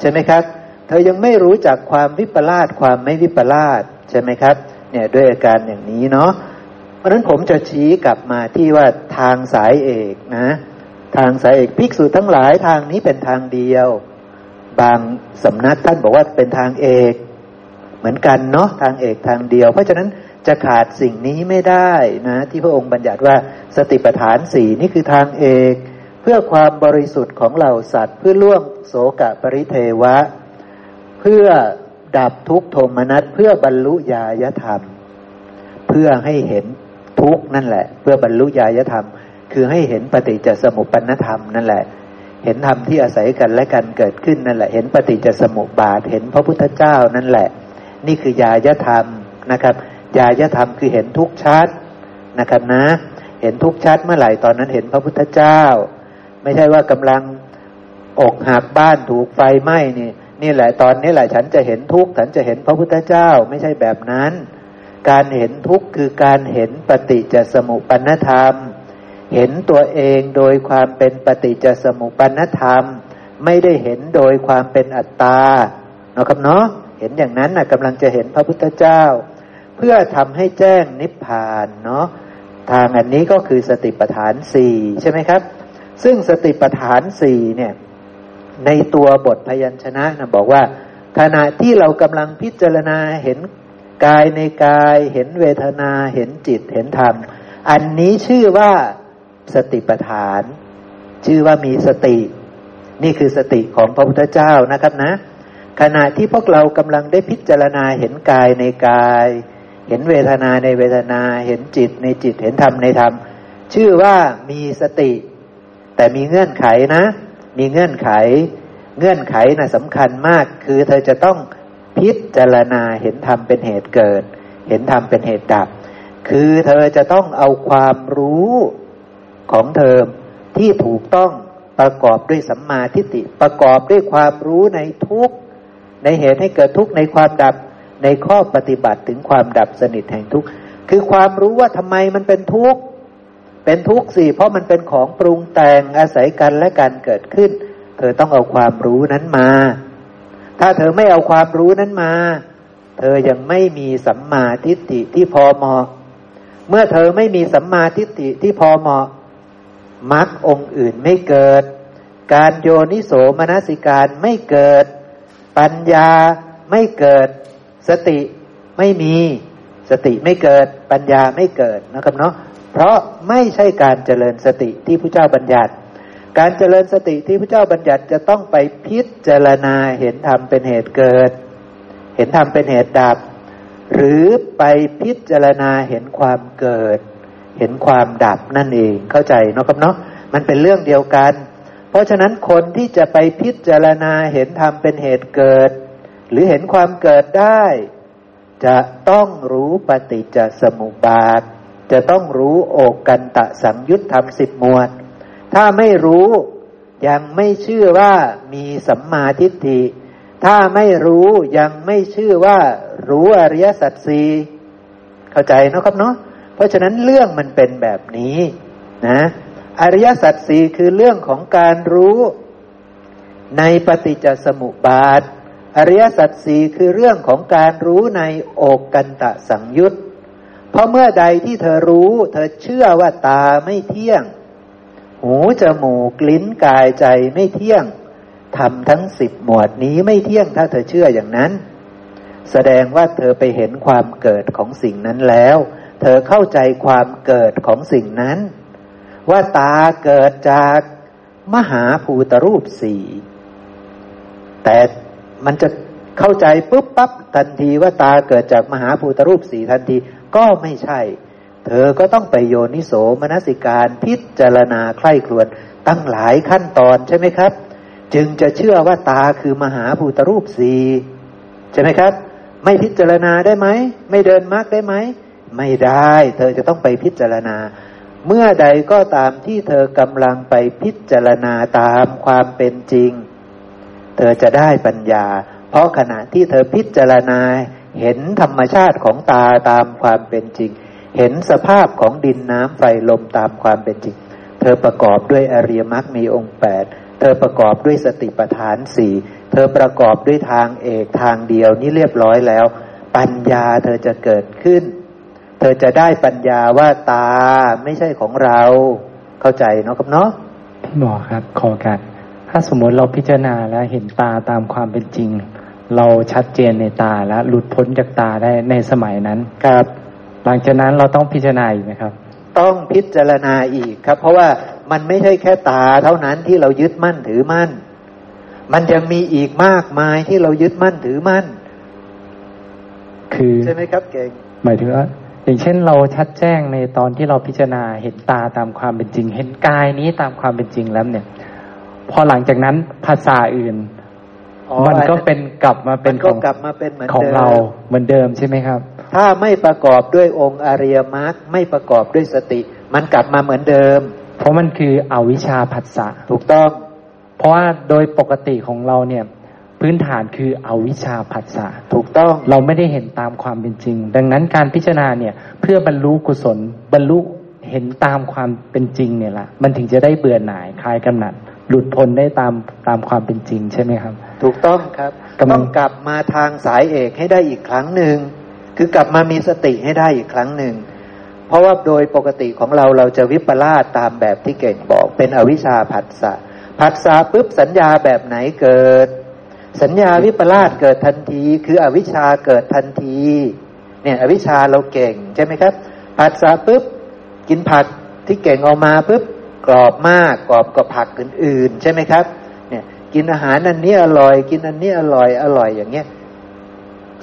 ใช่ไหมครับ เธอยังไม่รู้จักความวิปลาสความไม่วิปลาสใช่ไหมครับ เนี่ยด้วยอาการอย่างนี้เนาะเพราะนั้นผมจะชี้กลับมาที่ว่าทางสายเอกนะ ทางสายเอกภิกษุทั้งหลายทางนี้เป็นทางเดียว บางสำนักท่านบอกว่าเป็นทางเอกเหมือนกันเนาะทางเอกทางเดียว เพราะฉะนั้นจะขาดสิ่งนี้ไม่ได้นะ ที่พระองค์บัญญัติว่าสติปัฏฐานสี่นี่คือทางเอก พื่อความบริสุทธิ์ของเหล่าสัตว์ เพื่อล่วงโสกะปริเทวะ เพื่อดับทุกโทมนัสเพื่อบรรลุญาญธรรม เพื่อให้เห็นทุกนั่นแหละ เพื่อบรรลุญาญธรรม คือให้เห็นปฏิจจสมุปปนธรรมนั่นแหละ เห็นธรรมที่อาศัยกันและกันเกิดขึ้นนั่นแหละ เห็นปฏิจจสมุปบาทเห็นพระพุทธเจ้านั่นแหละ นี่คือยายธรรมนะครับยายธรรมคือเห็นทุกชัดนะครับนะ เห็นทุกชัดเมื่อไหร่ตอนนั้นเห็นพระพุทธเจ้า ไม่ใช่ว่ากำลังอกหักบ้านถูกไฟไหม้นี่ นี่แหละตอนนี้แหละฉันจะเห็นทุกข์ฉันจะเห็นพระพุทธเจ้าไม่ใช่แบบนั้น การเห็นทุกข์คือการเห็นปฏิจจสมุปนธรรม เห็นตัวเองโดยความเป็นปฏิจจสมุปนธรรม ไม่ได้เห็นโดยความเป็นอัตตาเนาะครับเนาะเห็นอย่างนั้นนะกำลังจะเห็นพระพุทธเจ้า เพื่อทำให้แจ้งนิพพานเนาะทางอันนี้ก็คือสติปัฏฐานสี่ใช่ไหมครับ ซึ่งสติปัฏฐานสี่เนี่ยในตัวบทพยัญชนะนะบอกว่า ขณะที่เรากำลังพิจารณาเห็นกายในกาย เห็นเวทนาเห็นจิตเห็นธรรม อันนี้ชื่อว่าสติปัฏฐาน ชื่อว่ามีสติ นี่คือสติของพระพุทธเจ้านะครับนะ ขณะที่พวกเรากำลังได้พิจารณาเห็นกายในกาย เห็นเวทนาในเวทนา เห็นจิตในจิตเห็นธรรมในธรรม ชื่อว่ามีสติ แต่มีเงื่อนไขนะ มีเงื่อนไข เงื่อนไขนะ่ะสำคัญมาก คือเธอจะต้องพิจารณาเห็นธรรมเป็นเหตุเกิด เห็นธรรมเป็นเหตุดับ คือเธอจะต้องเอาความรู้ของเธอที่ถูกต้องประกอบด้วยสัมมาทิฏฐิประกอบด้วยความรู้ในทุกในเหตุให้เกิดทุกในความดับในข้อปฏิบัติถึงความดับสนิทแห่งทุกคือความรู้ว่าทำไมมันเป็นทุกข์ เป็นทุกข์สิเพราะมันเป็นของปรุงแต่งอาศัยกันและการเกิดขึ้น เธอต้องเอาความรู้นั้นมา ถ้าเธอไม่เอาความรู้นั้นมา เธอยังไม่มีสัมมาทิฏฐิที่พอเหมาะ เมื่อเธอไม่มีสัมมาทิฏฐิที่พอเหมาะมรรคองค์อื่นไม่เกิด การโยนิโสมนสิการไม่เกิด ปัญญาไม่เกิด สติไม่มี สติไม่เกิด ปัญญาไม่เกิดนะครับเนาะ เพราะไม่ใช่การเจริญสติที่พระเจ้าบัญญัติ การเจริญสติที่พระเจ้าบัญญัติจะต้องไปพิจารณาเห็นธรรมเป็นเหตุเกิด เห็นธรรมเป็นเหตุดับ หรือไปพิจารณาเห็นความเกิด เห็นความดับนั่นเองเข้าใจเนาะครับเนาะมันเป็นเรื่องเดียวกัน เพราะฉะนั้นคนที่จะไปพิจารณาเห็นธรรมเป็นเหตุเกิด หรือเห็นความเกิดได้ จะต้องรู้ปฏิจจสมุปบาท จะต้องรู้โอกันตะสังยุตธรรมสิบมวดถ้าไม่รู้ยังไม่เชื่อว่ามีสัมมาทิฏฐิ ถ้าไม่รู้ยังไม่เชื่อว่ารู้อริยสัจสีเข้าใจนะครับเนาะ เพราะฉะนั้นเรื่องมันเป็นแบบนี้นะ อริยสัจสี่คือเรื่องของการรู้ในปฏิจจสมุปบาท อริยสัจสี่คือเรื่องของการรู้ในโอกกันตะสังยุต เพราะเมื่อใดที่เธอรู้ เธอเชื่อว่าตาไม่เที่ยง หูจมูกลิ้นกายใจไม่เที่ยงทำทั้งสิบหมวดนี้ไม่เที่ยงถ้าเธอเชื่ออย่างนั้น แสดงว่าเธอไปเห็นความเกิดของสิ่งนั้นแล้ว เธอเข้าใจความเกิดของสิ่งนั้น ว่าตาเกิดจากมหาภูตรูปสี่แต่มันจะเข้าใจปุ๊บปั๊บทันทีว่าตาเกิดจากมหาภูตรูปสี่ทันที ก็ไม่ใช่ เธอก็ต้องไปโยนิโสมนสิการพิจารณาใคร่ครวญตั้งหลายขั้นตอนใช่ไหมครับ จึงจะเชื่อว่าตาคือมหาภูตรูปสี่ใช่ไหมครับ ไม่พิจารณาได้ไหม ไม่เดินมรรคได้ไหม ไม่ได้ เธอจะต้องไปพิจารณา เมื่อใดก็ตามที่เธอกำลังไปพิจารณาตามความเป็นจริง เธอจะได้ปัญญา เพราะขณะที่เธอพิจารณา เห็นธรรมชาติของตาตามความเป็นจริง เห็นสภาพของดินน้ำไฟลมตามความเป็นจริง เธอประกอบด้วยอริยมรรคมีองค์แปดเธอประกอบด้วยสติปัฏฐานสี่เธอประกอบด้วยทางเอกทางเดียวนี่เรียบร้อยแล้ว ปัญญาเธอจะเกิดขึ้น เธอจะได้ปัญญาว่าตาไม่ใช่ของเรา เข้าใจเนาะครับเนาะ
พี่หมอครับขอกัน ถ้าสมมติเราพิจารณาแล้วเห็นตาตามความเป็นจริง เราชัดเจนในตาแล้วหลุดพ้นจากตาได้ในสมัยนั้น
ครับ
หลังจากนั้นเราต้องพิจารณาอีกไหมครับ
ต้องพิจารณาอีกครับ เพราะว่ามันไม่ใช่แค่ตาเท่านั้นที่เรายึดมั่นถือมั่น มันยังมีอีกมากมายที่เรายึดมั่นถือมั่น
คือ
ใช่ไหมครับเก่ง
หมายถึงว่าอย่างเช่นเราชัดแจ้งในตอนที่เราพิจารณาเห็นตาตามความเป็นจริง เห็นกายนี้ตามความเป็นจริงแล้วเนี่ย พอหลังจากนั้นภาษาอื่น มันก็เป็นกลับมาเป็น
ของกลับมาเป็นเหมือน
ของเราเหมือนเดิมใช่ไหมครับ
ถ้าไม่ประกอบด้วยองค์อริยมรรคไม่ประกอบด้วยสติ มันกลับมาเหมือนเดิม
เพราะมันคืออวิชชาผัสสะ
ถูกต้อง
เพราะว่าโดยปกติของเราเนี่ยพื้นฐานคืออวิชชาผัสสะ
ถูกต้อง
เราไม่ได้เห็นตามความเป็นจริง ดังนั้นการพิจารณาเนี่ย เพื่อบรรลุกุศลบรรลุเห็นตามความเป็นจริงเนี่ยละมันถึงจะได้เบื่อหน่ายคลายกำหนัด หลุดพ้นได้ตามตามความเป็นจริงใช่ไหมครับ
ถูกต้องครับ ต้องกลับมาทางสายเอกให้ได้อีกครั้งหนึ่งคือกลับมามีสติให้ได้อีกครั้งหนึ่งเพราะว่าโดยปกติของเราเราจะวิปลาสตามแบบที่เก่งบอก เป็นอวิชชาผัสสะผัสสะปุ๊บสัญญาแบบไหนเกิด สัญญาวิปลาสเกิดทันที คืออวิชชาเกิดทันที เนี่ยอวิชชาเราเก่งใช่ไหมครับผัสสะปุ๊บกินผักที่เก่งออกมาปุ๊บกรอบมากกรอบกว่าผักอื่นๆ ใช่ไหมครับเนี่ย กินอาหารอันนี้อร่อย กินอันนี้อร่อยอร่อยอย่างเงี้ย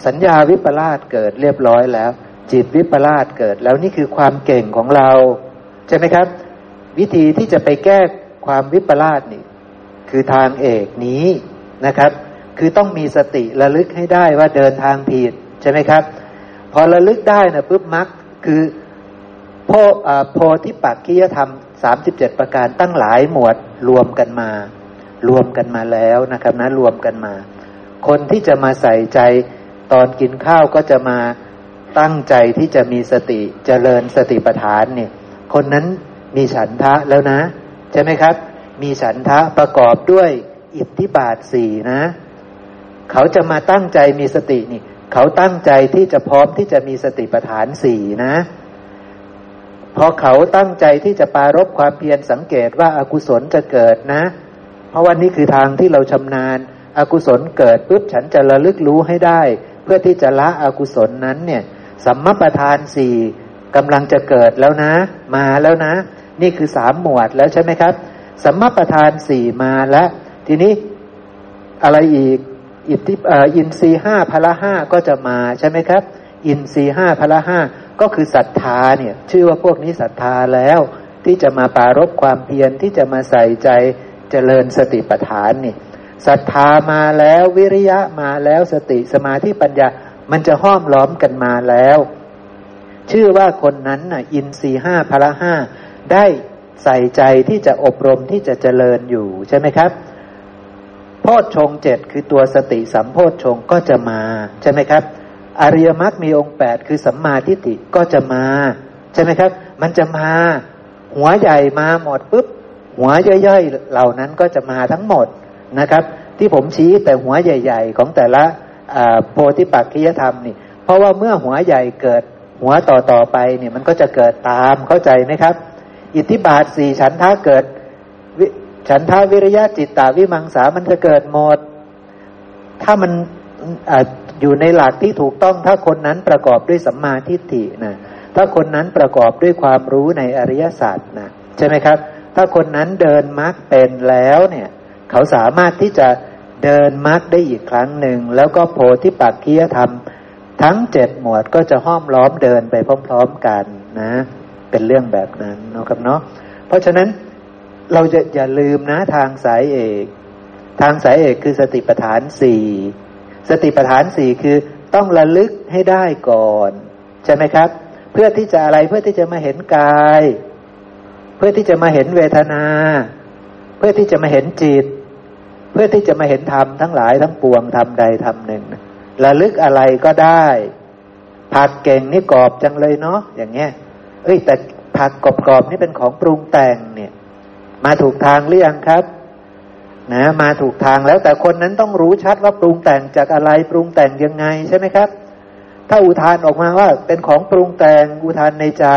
สัญญาวิปลาสเกิดเรียบร้อยแล้ว จิตวิปลาสเกิดแล้วนี่คือความเก่งของเรา ใช่ไหมครับ วิธีที่จะไปแก้ความวิปลาสนี่ คือทางเอกนี้นะครับ คือต้องมีสติระลึกให้ได้ว่าเดินทางผิดใช่ไหมครับ พอระลึกได้นะปุ๊บมักคือโพโพธิปักขียธรรมสามสิบเจ็ดประการตั้งหลายหมวดรวมกันมา รวมกันมาแล้วนะครับนะรวมกันมา คนที่จะมาใส่ใจตอนกินข้าวก็จะมาตั้งใจที่จะมีสติเจริญสติปัฏฐานเนี่ย คนนั้นมีฉันทะแล้วนะ ใช่ไหมครับ มีฉันทะประกอบด้วยอิทธิบาทสี่นะ เขาจะมาตั้งใจมีสตินี่ เขาตั้งใจที่จะพร้อมที่จะมีสติปัฏฐานสี่นะพอเขาตั้งใจที่จะปารบความเพียรสังเกตว่าอากุศลจะเกิดนะ เพราะว่านี่คือทางที่เราชำนาญอกุศลเกิดปุ๊บฉันจะระลึกรู้ให้ได้ เพื่อที่จะละอกุศลนั้นเนี่ยสัมมาประธานสี่กำลังจะเกิดแล้วนะ มาแล้วนะ นี่คือสามหมวดแล้วใช่ไหมครับสัมมาประธานสี่มาแล้ว ทีนี้อะไรอีกอิทธิอินทรีห้าพละห้าก็จะมาใช่ไหมครับ อินทรีห้าพละห้าก็คือศรัทธาเนี่ย ชื่อว่าพวกนี้ศรัทธาแล้ว ที่จะมาปารบความเพียรที่จะมาใส่ใจ เจริญสติปัฏฐานนี่ศรัทธามาแล้ววิริยะมาแล้วสติสมาธิปัญญา มันจะห้อมล้อมกันมาแล้ว ชื่อว่าคนนั้นน่ะ อินทรีห้าพละห้าได้ใส่ใจที่จะอบรมที่จะเจริญอยู่ใช่ไหมครับโพชฌงเจ็ดคือตัวสติสัมโพชฌงก็จะมาใช่ไหมครับ อริยมรรคมีองค์แปดคือสัมมาทิฏฐิก็จะมา ใช่ไหมครับ มันจะมา หัวใหญ่มาหมดปุ๊บ หัวย่อยๆ เหล่านั้นก็จะมาทั้งหมดนะครับ ที่ผมชี้แต่หัวใหญ่ ๆ ของแต่ละโพธิปักขิยธรรมนี่เพราะว่าเมื่อหัวใหญ่เกิดหัวต่อต่อไปเนี่ยมันก็จะเกิดตามเข้าใจไหมครับ อิทธิบาทสี่ฉันทะเกิดฉันทาวิริยะจิตตาวิมังสามันจะเกิดหมด ถ้ามันออยู่ในหลักที่ถูกต้องถ้าคนนั้นประกอบด้วยสัมมาทิฏฐินะถ้าคนนั้นประกอบด้วยความรู้ในอริยศาสตร์นะใช่ไหมครับ ถ้าคนนั้นเดินมรรคเป็นแล้วเนี่ย เขาสามารถที่จะเดินมรรคได้อีกครั้งหนึ่ง แล้วก็โพธิปักคียธรรม ทั้งเจ็ดหมวดก็จะห้อมล้อมเดินไปพร้อม ๆกันนะ เป็นเรื่องแบบนั้นนะครับเนาะเพราะฉะนั้นเราจะอย่าลืมนะทางสายเอก ทางสายเอกคือสติปัฏฐานสี่สติปัฏฐานสี่คือต้องระลึกให้ได้ก่อน ใช่ไหมครับ เพื่อที่จะอะไรเพื่อที่จะมาเห็นกาย พื่อที่จะมาเห็นเวทนา เพื่อที่จะมาเห็นจิต เพื่อที่จะมาเห็นธรรมทั้งหลายทั้งปวงธรรมใดธรรมหนึ่งระลึกอะไรก็ได้ผักเก่งนี่กรอบจังเลยเนาะอย่างเงี้ย เอ้ย แต่ผักกรอบๆนี่เป็นของปรุงแต่งเนี่ย มาถูกทางหรือยังครับ นะ มาถูกทางแล้วแต่คนนั้นต้องรู้ชัดว่าปรุงแต่งจากอะไรปรุงแต่งยังไงใช่ไหมครับ ถ้าอุทานออกมาว่าเป็นของปรุงแต่งอุทานในใจ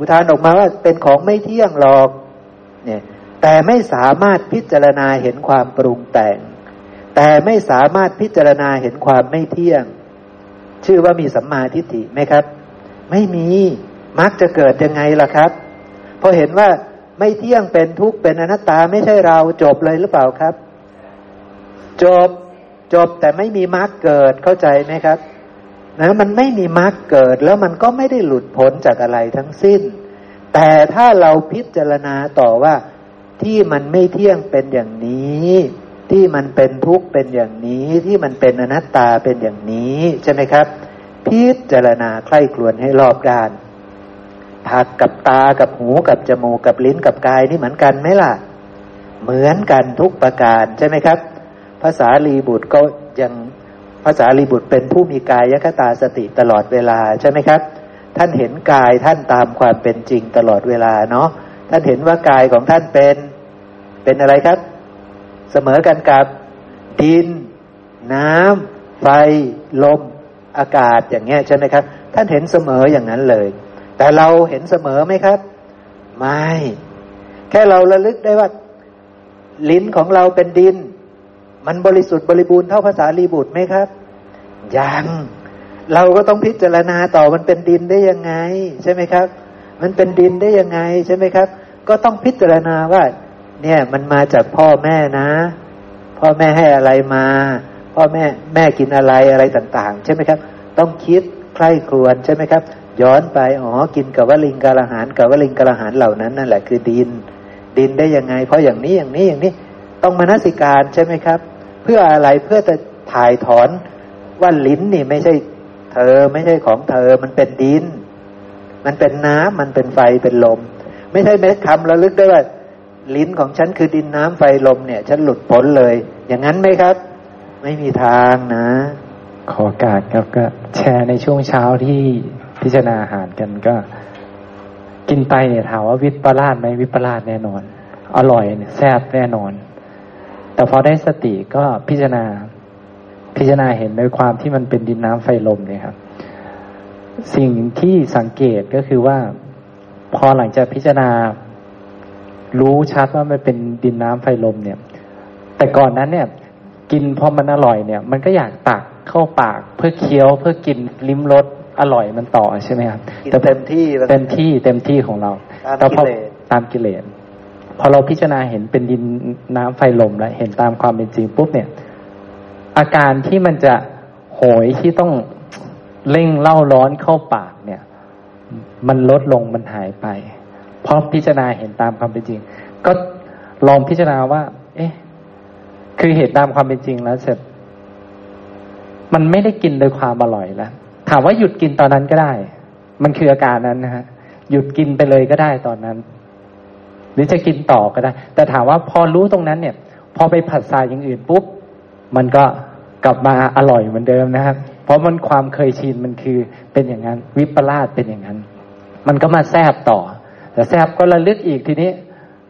อุทานออกมาว่าเป็นของไม่เที่ยงหรอกเนี่ยแต่ไม่สามารถพิจารณาเห็นความปรุงแต่ง แต่ไม่สามารถพิจารณาเห็นความไม่เที่ยง ชื่อว่ามีสัมมาทิฏฐิไหมครับ ไม่มีมักจะเกิดยังไงล่ะครับพอเห็นว่าไม่เที่ยงเป็นทุกข์เป็นอนัตตาไม่ใช่เราจบเลยหรือเปล่าครับ จบจบแต่ไม่มีมรรคเกิดเข้าใจไหมครับ นะมันไม่มีมรรคเกิดแล้วมันก็ไม่ได้หลุดพ้นจากอะไรทั้งสิ้น แต่ถ้าเราพิจารณาต่อว่าที่มันไม่เที่ยงเป็นอย่างนี้ ที่มันเป็นทุกข์เป็นอย่างนี้ ที่มันเป็นอนัตตาเป็นอย่างนี้ใช่ไหมครับ พิจารณาใคร่ครวญให้รอบด้านผักกับตากับหูกับจมูกกับลิ้นกับกายนี่เหมือนกันไหมล่ะ เหมือนกันทุกประการใช่ไหมครับ ภาษาลีบุตรก็ยัง ภาษาลีบุตรเป็นผู้มีกายยคตาสติตลอดเวลาใช่ไหมครับ ท่านเห็นกายท่านตามความเป็นจริงตลอดเวลาเนาะท่านเห็นว่ากายของท่านเป็นเป็นอะไรครับ เสมอกันกับดิน น้ำไฟ ลม อากาศอย่างเงี้ยใช่ไหมครับ ท่านเห็นเสมออย่างนั้นเลย แต่เราเห็นเสมอไหมครับ ไม่ แค่เราระลึกได้ว่า ลิ้นของเราเป็นดิน มันบริสุทธิ์บริบูรณ์เท่าภาษาลีบุตรไหมครับ ยัง เราก็ต้องพิจารณาต่อมันเป็นดินได้ยังไง ใช่ไหมครับ มันเป็นดินได้ยังไงใช่ไหมครับ ก็ต้องพิจารณาว่า เนี่ยมันมาจากพ่อแม่นะ พ่อแม่ให้อะไรมา พ่อแม่แม่กินอะไรอะไรต่างๆ ใช่ไหมครับ ต้องคิดใคร่ครวญใช่ไหมครับ ย้อนไปอ๋อกินกับวลิงกาลหารกับวลิงกาลหารเหล่านั้นนั่นแหละคือดิน ดินได้ยังไง เพราะอย่างนี้อย่างนี้อย่างนี้ ต้องมนสิการใช่ไหมครับ เพื่ออะไรเพื่อจะถ่ายถอนว่าลิ้นนี่ไม่ใช่เธอไม่ใช่ของเธอ มันเป็นดิน มันเป็นน้ำมันเป็นไฟเป็นลม ไม่ใช่เม็ดคำระลึกได้ว่า ลิ้นของฉันคือดินน้ำไฟลมเนี่ย ฉันหลุดพ้นเลย อย่างนั้นไหมครับ ไม่มีทางนะ
ขอการครับก็ แชร์ในช่วงเช้าที่พิจารณาอาหารกันก็ กินไปเนี่ยถามว่าวิปลาสไหมวิปลาสแน่นอน อร่อยเนี่ยแซ่บแน่นอน แต่พอได้สติก็พิจารณาพิจารณาเห็นในความที่มันเป็นดินน้ำไฟลมเนี่ยครับ สิ่งที่สังเกตก็คือว่า พอหลังจากพิจารณา รู้ชัดว่ามันเป็นดินน้ำไฟลมเนี่ย แต่ก่อนนั้นเนี่ย กินพอมันอร่อยเนี่ย มันก็อยากตักเข้าปากเพื่อเคี้ยวเพื่อกินลิ้มรสอร่อยมันต่อใช่ไหมครับ
แต่เต็มที่
เต็มที่เต็มที่ของเรา
แต่พอ
ตามกิเลส พอเราพิจารณาเห็นเป็นดินน้ำไฟลมแล้วเห็นตามความเป็นจริงปุ๊บเนี่ย อาการที่มันจะโหยที่ต้องเร่งเล่าร้อนเข้าปากเนี่ย มันลดลงมันหายไป เพราะพิจารณาเห็นตามความเป็นจริง ก็ลองพิจารณาว่า เอ๊ะ คือเหตุตามความเป็นจริงแล้วเสร็จ มันไม่ได้กินโดยความอร่อยแล้วถามว่าหยุดกินตอนนั้นก็ได้ มันคืออาการนั้นนะฮะหยุดกินไปเลยก็ได้ตอนนั้น หรือจะกินต่อก็ได้ แต่ถามว่าพอรู้ตรงนั้นเนี่ย พอไปผัดทรายอย่างอื่นปุ๊บ มันก็กลับมาอร่อยเหมือนเดิมนะครับ เพราะมันความเคยชินมันคือเป็นอย่างนั้น วิปลาสเป็นอย่างนั้น มันก็มาแซบต่อ แต่แซบก็ระลึกอีกทีนี้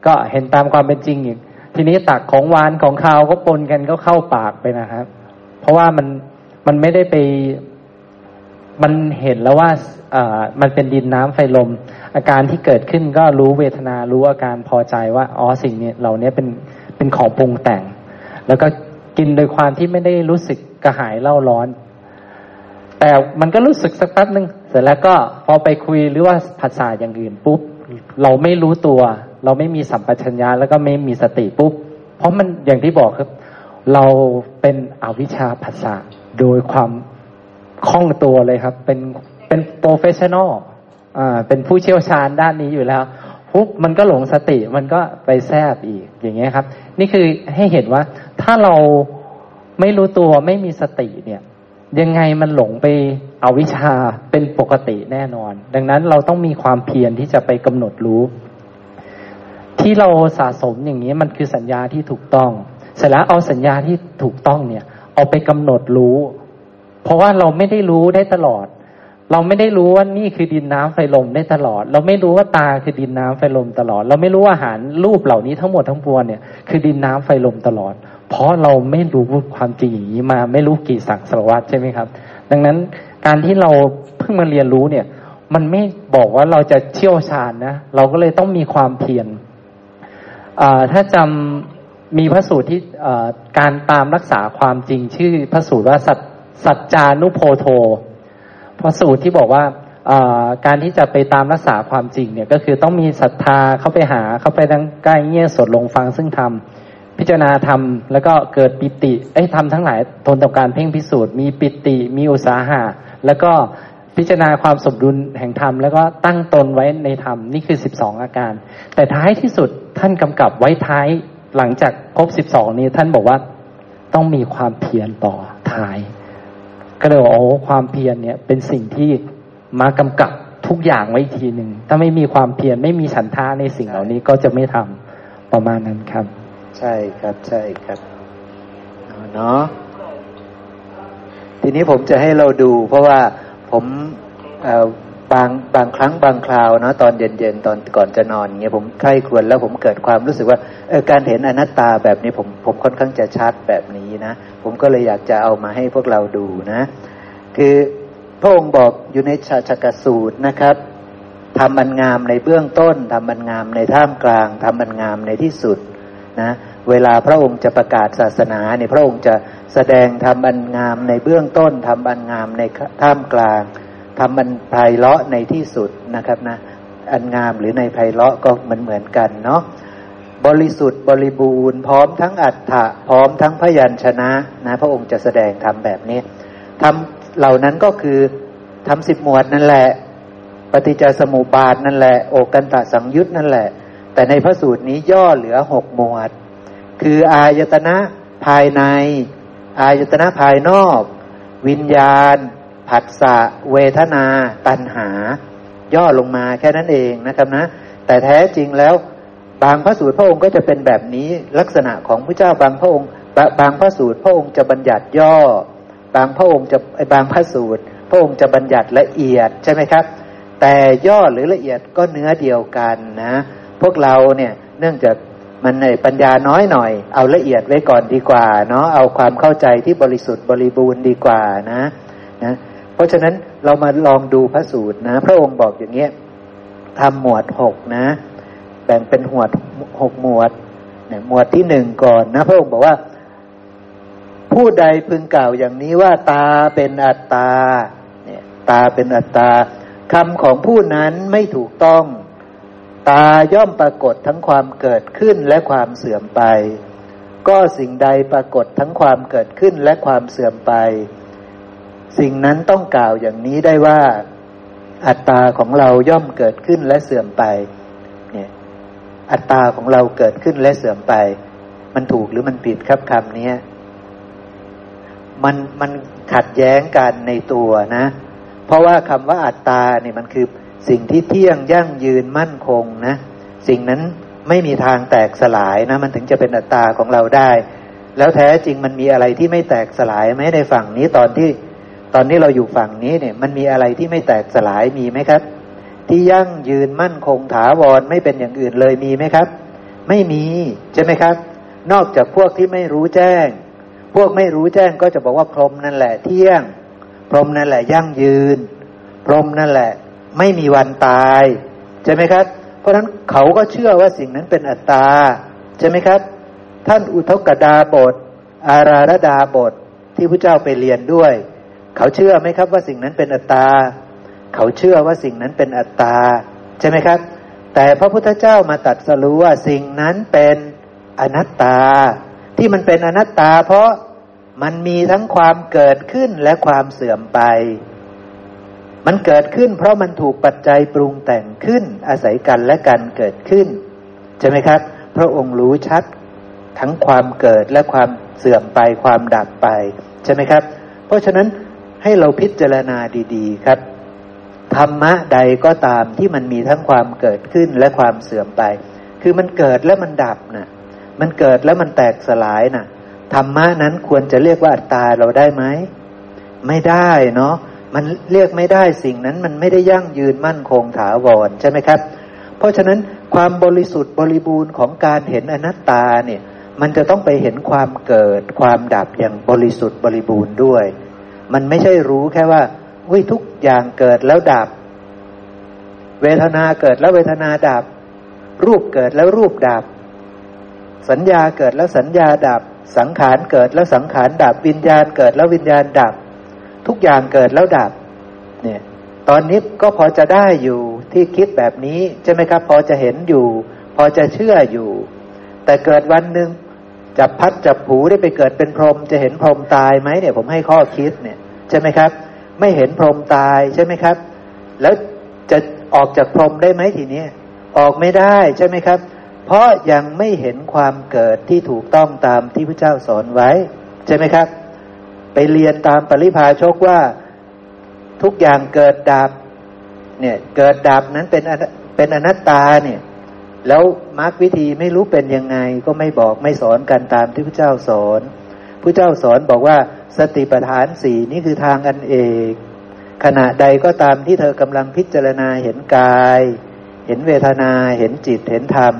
ก็เห็นตามความเป็นจริงอีก ทีนี้ตักของหวานของคาวก็ปนกันก็เข้าปากไปนะครับ เพราะว่ามันมันไม่ได้ไปมันเห็นแล้วว่า มันเป็นดินน้ำไฟลม อาการที่เกิดขึ้นก็รู้เวทนารู้อาการพอใจว่าอ๋อสิ่งนี้เหล่านี้เป็นเป็นของปรุงแต่ง แล้วก็กินโดยความที่ไม่ได้รู้สึกกระหายเร่าร้อน แต่มันก็รู้สึกสักแป๊บนึงเสร็จแล้วก็พอไปคุยหรือว่าภาษาอย่างอื่นปุ๊บเราไม่รู้ตัว เราไม่มีสัมปชัญญะแล้วก็ไม่มีสติปุ๊บ เพราะมันอย่างที่บอกครับ เราเป็นอวิชชาภาษาโดยความคล่องตัวเลยครับ เป็น เป็น professional อ่าเป็นผู้เชี่ยวชาญด้านนี้อยู่แล้วปุ๊บมันก็หลงสติมันก็ไปแทบอีกอย่างเงี้ยครับ นี่คือให้เห็นว่าถ้าเราไม่รู้ตัวไม่มีสติเนี่ย ยังไงมันหลงไปเอาวิชาเป็นปกติแน่นอน ดังนั้นเราต้องมีความเพียรที่จะไปกำหนดรู้ ที่เราสะสมอย่างนี้มันคือสัญญาที่ถูกต้อง เสร็จแล้วเอาสัญญาที่ถูกต้องเนี่ย เอาไปกำหนดรู้ เพราะว่าเราไม่ได้รู้ได้ตลอด เราไม่ได้รู้ว่านี่คือดินน้ำไฟลมได้ตลอด เราไม่รู้ว่าตาคือดินน้ำไฟลมตลอด เราไม่รู้อาหารรูปเหล่านี้ทั้งหมดทั้งปวงเนี่ยคือดินน้ำไฟลมตลอด เพราะเราไม่รู้ความจริงอย่างนี้มาไม่รู้กี่สักสารวัตใช่ไหมครับ ดังนั้นการที่เราเพิ่งมาเรียนรู้เนี่ย มันไม่บอกว่าเราจะเชี่ยวชาญนะเราก็เลยต้องมีความเพียรถ้าจำมีพระสูตรที่การตามรักษาความจริงชื่อพระสูตรว่าสัจสัจจานุโพโท พระสูตรที่บอกว่าการที่จะไปตามรักษาความจริงเนี่ยก็คือต้องมีศรัทธาเข้าไปหาเข้าไปดังใกล้เงี่ยสดลงฟังซึ่งธรรมพิจารณาธรรมแล้วก็เกิดปิติไอ้ทำทั้งหลายทนต่อการเพ่งพิสูจน์มีปิติมีอุตสาหะแล้วก็พิจารณาความสมดุลแห่งธรรมแล้วก็ตั้งตนไว้ในธรรมนี่คือสิบสองอาการ แต่ท้ายที่สุดท่านกำกับไว้ท้ายหลังจากครบสิบสองนี้ท่านบอกว่าต้องมีความเพียรต่อท้าย ก็เลยว่าโอ้ความเพียรเนี่ยเป็นสิ่งที่มากำกับทุกอย่างไว้ทีหนึ่ง ถ้าไม่มีความเพียรไม่มีฉันทาในสิ่งเหล่านี้ก็จะไม่ทำประมาณนั้นครับ
ใช่ครับใช่ครับเนาะทีนี้ผมจะให้เราดู เพราะว่าผม บางบางครั้งบางคราวนะตอนเย็นๆตอนก่อนจะนอนเงี้ยผมใคร่ควรแล้วผมเกิดความรู้สึกว่าเออการเห็นอนัตตาแบบนี้ผมผมค่อนข้างจะชัดแบบนี้นะ ผมก็เลยอยากจะเอามาให้พวกเราดูนะ คือพระองค์บอกอยู่ในชาชกสูตรนะครับทำมันงามในเบื้องต้นทำมันงามในท่ามกลางทำมันงามในที่สุดนะเวลาพระองค์จะประกาศศาสนาเนี่ยพระองค์จะแสดงทำบันงามในเบื้องต้นทำบันงามในท่ามกลาง ทำบันไพเราะในที่สุดนะครับนะ อันงามหรือในไพเราะก็เหมือนเหมือนกันเนาะบริสุทธิ์บริบูรณ์ พร้อมทั้งอัฏฐะพร้อมทั้งพยัญชนะนะ พระองค์จะแสดงทำแบบนี้ทำเหล่านั้นก็คือทำสิบหมวดนั่นแหละ ปฏิจจสมุปบาทนั่นแหละ โอกันตะสังยุตนั่นแหละ แต่ในพระสูตรนี้ย่อเหลือหกหมวด คืออายตนะภายใน อายตนะภายนอก วิญญาณ ผัสสะเวทนา ตัณหา ย่อลงมาแค่นั้นเองนะครับนะ แต่แท้จริงแล้วบางพระสูตรพระองค์ก็จะเป็นแบบนี้ลักษณะของพระเจ้าบางพระองค์ บางพระสูตรพระองค์จะบัญญัติย่อ บางพระองค์จะบางพระสูตร พระองค์จะบัญญัติละเอียดใช่ไหมครับ แต่ย่อหรือละเอียดก็เนื้อเดียวกันนะ พวกเราเนี่ยเนื่องจากมันในปัญญาน้อยหน่อย เอาละเอียดไว้ก่อนดีกว่าเนาะเอาความเข้าใจที่บริสุทธิ์บริบูรณ์ดีกว่านะนะ ราะฉะนั้นเรามาลองดูพระสูตรนะ พระองค์บอกอย่างเงี้ยทำหมวดหกนะ แบ่งเป็นหมวดหกหมวดเนี่ยหมวดที่หนึ่งก่อนนะ พระองค์บอกว่า ผู้ใดพึงกล่าวอย่างนี้ว่าตาเป็นอัตตาเนี่ยตาเป็นอัตตาคำของผู้นั้นไม่ถูกต้อง ตาย่อมปรากฏทั้งความเกิดขึ้นและความเสื่อมไป ก็สิ่งใดปรากฏทั้งความเกิดขึ้นและความเสื่อมไป สิ่งนั้นต้องกล่าวอย่างนี้ได้ว่า อัตตาของเราย่อมเกิดขึ้นและเสื่อมไป เนี่ย อัตตาของเราเกิดขึ้นและเสื่อมไป มันถูกหรือมันผิดครับคำนี้มันมันขัดแย้งกันในตัวนะ เพราะว่าคำว่าอัตตาเนี่ยมันคือสิ่งที่เที่ยงยั่งยืนมั่นคงนะ สิ่งนั้นไม่มีทางแตกสลายนะ มันถึงจะเป็นอัตตาของเราได้ แล้วแท้จริงมันมีอะไรที่ไม่แตกสลายไหมในฝั่งนี้ตอนที่ ตอนนี้เราอยู่ฝั่งนี้เนี่ย มันมีอะไรที่ไม่แตกสลายมีไหมครับ ที่ยั่งยืนมั่นคงถาวรไม่เป็นอย่างอื่นเลยมีไหมครับ ไม่มีใช่ไหมครับ นอกจากพวกที่ไม่รู้แจ้ง พวกไม่รู้แจ้งก็จะบอกว่าพรมนั่นแหละเที่ยง พรมนั่นแหละยั่งยืน พรมนั่นแหละ ไม่มีวันตายใช่ไหมครับ เพราะฉะนั้นเขาก็เชื่อว่าสิ่งนั้นเป็นอัตตาใช่ไหมครับ ท่านอุทกดาบท อาราธดาบทที่พระเจ้าไปเรียนด้วย เขาเชื่อไหมครับว่าสิ่งนั้นเป็นอัตตา เขาเชื่อว่าสิ่งนั้นเป็นอัตตา ใช่ไหมครับ แต่พระพุทธเจ้ามาตัดสรู้ว่าสิ่งนั้นเป็นอนัตตา ที่มันเป็นอนัตตา เพราะมันมีทั้งความเกิดขึ้นและความเสื่อมไป มันเกิดขึ้น เพราะมันถูกปัจจัยปรุงแต่งขึ้น อาศัยกันและกันเกิดขึ้น ใช่ไหมครับ พระองค์รู้ชัดทั้งความเกิดและความเสื่อมไปความดับไป ใช่ไหมครับ เพราะฉะนั้น ให้เราพิจารณาดีๆ ครับ ธรรมะใดก็ตามที่มันมีทั้งความเกิดขึ้นและความเสื่อมไป คือมันเกิดแล้วมันดับนะมันเกิดแล้วมันแตกสลายน่ะ ธรรมะนั้นควรจะเรียกว่าอัตตาเราได้ไหม ไม่ได้เนาะ มันเรียกไม่ได้สิ่งนั้นมันไม่ได้ยั่งยืนมั่นคงถาวรใช่ไหมครับ เพราะฉะนั้นความบริสุทธิ์บริบูรณ์ของการเห็นอนัตตาเนี่ย มันจะต้องไปเห็นความเกิดความดับอย่างบริสุทธิ์บริบูรณ์ด้วย มันไม่ใช่รู้แค่ว่าอุ้ยทุกอย่างเกิดแล้วดับ เวทนาเกิดแล้วเวทนาดับ รูปเกิดแล้วรูปดับ สัญญาเกิดแล้วสัญญาดับ สังขารเกิดแล้วสังขารดับ วิญญาณเกิดแล้ววิญญาณดับ ทุกอย่างเกิดแล้วดับ เนี่ย ตอนนี้ก็พอจะได้อยู่ที่คิดแบบนี้ใช่ไหมครับ พอจะเห็นอยู่ พอจะเชื่ออยู่ แต่เกิดวันหนึ่ง จับพัดจับผูได้ไปเกิดเป็นพรหมจะเห็นพรหมตายไหมเนี่ย ผมให้ข้อคิดเนี่ยใช่ไหมครับ ไม่เห็นพรหมตายใช่ไหมครับ แล้วจะออกจากพรหมได้ไหมทีนี้ออกไม่ได้ใช่ไหมครับ เพราะยังไม่เห็นความเกิดที่ถูกต้องตามที่พระเจ้าสอนไว้ ใช่ไหมครับ ไปเรียนตามปริพาชกว่าทุกอย่างเกิดดับเนี่ยเกิดดับนั้นเป็นเป็นอนัตตาเนี่ย แล้วมรรควิธีไม่รู้เป็นยังไงก็ไม่บอกไม่สอนกันตามที่พระเจ้าสอนพระเจ้าสอนบอกว่าสติปัฏฐานสี่นี่คือทางอันเอกขณะใดก็ตามที่เธอกำลังพิจารณาเห็นกาย เห็นเวทนาเห็นจิตเห็นธรรม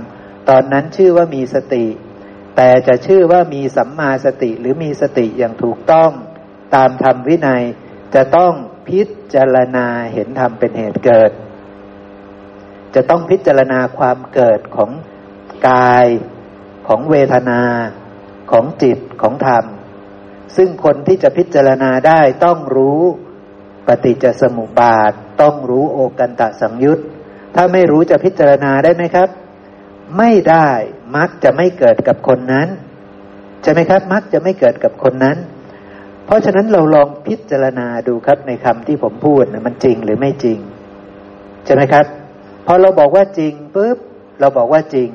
ตอนนั้นชื่อว่ามีสติ แต่จะชื่อว่ามีสัมมาสติหรือมีสติอย่างถูกต้องตามธรรมวินัย จะต้องพิจารณาเห็นธรรมเป็นเหตุเกิด จะต้องพิจารณาความเกิดของกายของเวทนาของจิตของธรรม ซึ่งคนที่จะพิจารณาได้ต้องรู้ปฏิจจสมุปบาท ต้องรู้โอกันตะสังยุตถ้าไม่รู้จะพิจารณาได้ไหมครับ ไม่ได้มักจะไม่เกิดกับคนนั้นใช่ไหมครับ มักจะไม่เกิดกับคนนั้น เพราะฉะนั้นเราลองพิจารณาดูครับในคำที่ผมพูดนะมันจริงหรือไม่จริงใช่ไหมครับ พอเราบอกว่าจริงปุ๊บเราบอกว่าจริง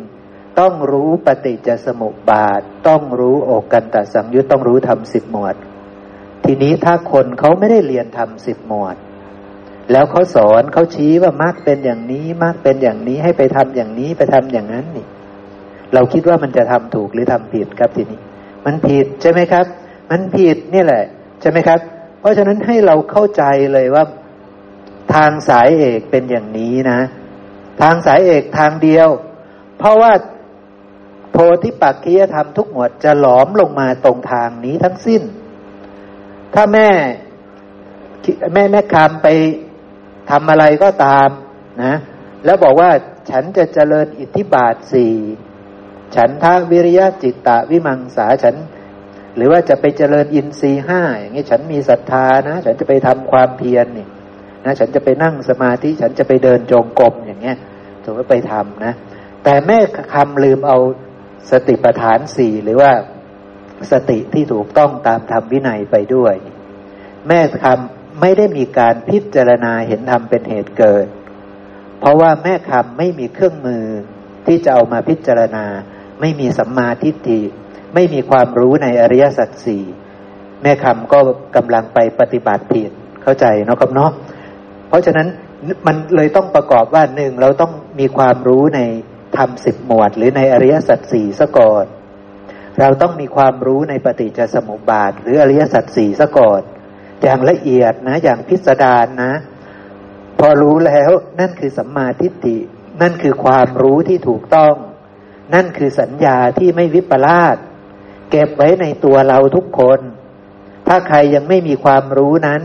ต้องรู้ปฏิจจสมุปบาท ต้องรู้อกันตสังยุตต้องรู้ทำสิบหมวด ทีนี้ถ้าคนเขาไม่ได้เรียนทำสิบหมวด แล้วเขาสอนเขาชี้ว่ามรรคเป็นอย่างนี้มรรคเป็นอย่างนี้ให้ไปทำอย่างนี้ไปทำอย่างนั้นนี่ เราคิดว่ามันจะทำถูกหรือทำผิดครับทีนี้ มันผิดใช่ไหมครับ มันผิดนี่แหละ ใช่ไหมครับ เพราะฉะนั้นให้เราเข้าใจเลยว่าทางสายเอกเป็นอย่างนี้นะ ทางสายเอกทางเดียว เพราะว่าโพธิปักคียธรรมทุกหมวดจะหลอมลงมาตรงทางนี้ทั้งสิ้น ถ้าแม่แม่แม่คำไปทำอะไรก็ตามนะ แล้วบอกว่าฉันจะเจริญอิทธิบาทสี่ฉันทาวิริยะจิตตะวิมังสาฉัน หรือว่าจะไปเจริญอินทรีห้าอย่างนี้ฉันมีศรัทธานะ ฉันจะไปทำความเพียรนี่ นะ ฉันจะไปนั่งสมาธิ ฉันจะไปเดินจงกรมอย่างเงี้ยถือว่าไปทำนะ แต่แม่คำลืมเอาสติปัฏฐานสี่หรือว่าสติที่ถูกต้องตามธรรมวินัยไปด้วย แม่คำไม่ได้มีการพิจารณาเห็นธรรมเป็นเหตุเกิด เพราะว่าแม่คำไม่มีเครื่องมือที่จะเอามาพิจารณา ไม่มีสัมมาทิฏฐิไม่มีความรู้ในอริยสัจสี่แม่คำก็กำลังไปปฏิบัติผิดเข้าใจเนาะครับเนาะ เพราะฉะนั้นมันเลยต้องประกอบว่าหนึ่งเราต้องมีความรู้ในธรรมสิบหมวด หรือในอริยสัจสี่ซะก่อนเราต้องมีความรู้ในปฏิจจสมุปบาท หรืออริยสัจสี่ซะก่อนอย่างละเอียดนะ อย่างพิสดารนะพอรู้แล้วนั่นคือสัมมาทิฏฐินั่นคือความรู้ที่ถูกต้อง นั่นคือสัญญาที่ไม่วิปลาสเก็บไว้ในตัวเราทุกคน ถ้าใครยังไม่มีความรู้นั้น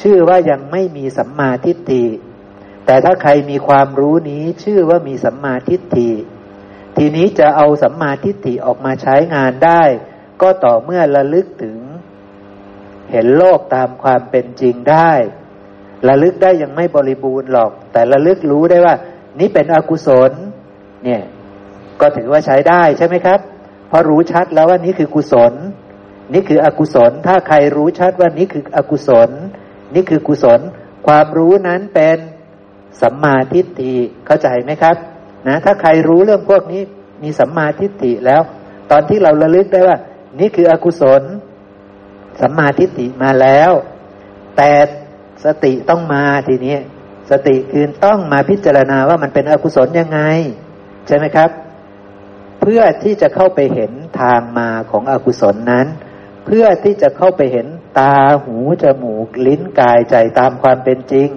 ชื่อว่ายังไม่มีสัมมาทิฏฐิแต่ถ้าใครมีความรู้นี้ชื่อว่ามีสัมมาทิฏฐิทีนี้จะเอาสัมมาทิฏฐิออกมาใช้งานได้ ก็ต่อเมื่อระลึกถึง เห็นโลกตามความเป็นจริงได้ ระลึกได้ยังไม่บริบูรณ์หรอก แต่ระลึกรู้ได้ว่า นี่เป็นอกุศล เนี่ย ก็ถือว่าใช้ได้ใช่ไหมครับ เพราะรู้ชัดแล้วว่านี่คือกุศล นี่คืออกุศล ถ้าใครรู้ชัดว่านี่คืออกุศล นี่คือกุศล ความรู้นั้นเป็นสัมมาทิฏฐิเข้าใจไหมครับนะถ้าใครรู้เรื่องพวกนี้มีสัมมาทิฏฐิแล้ว ตอนที่เราระลึกได้ว่า นี่คืออกุศล สัมมาทิฏฐิมาแล้ว แต่สติต้องมาทีนี้สติคือต้องมาพิจารณาว่ามันเป็นอกุศลยังไง ใช่ไหมครับ เพื่อที่จะเข้าไปเห็นทางมาของอกุศลนั้น เพื่อที่จะเข้าไปเห็น ตาหูจมูกลิ้นกายใจตามความเป็นจริง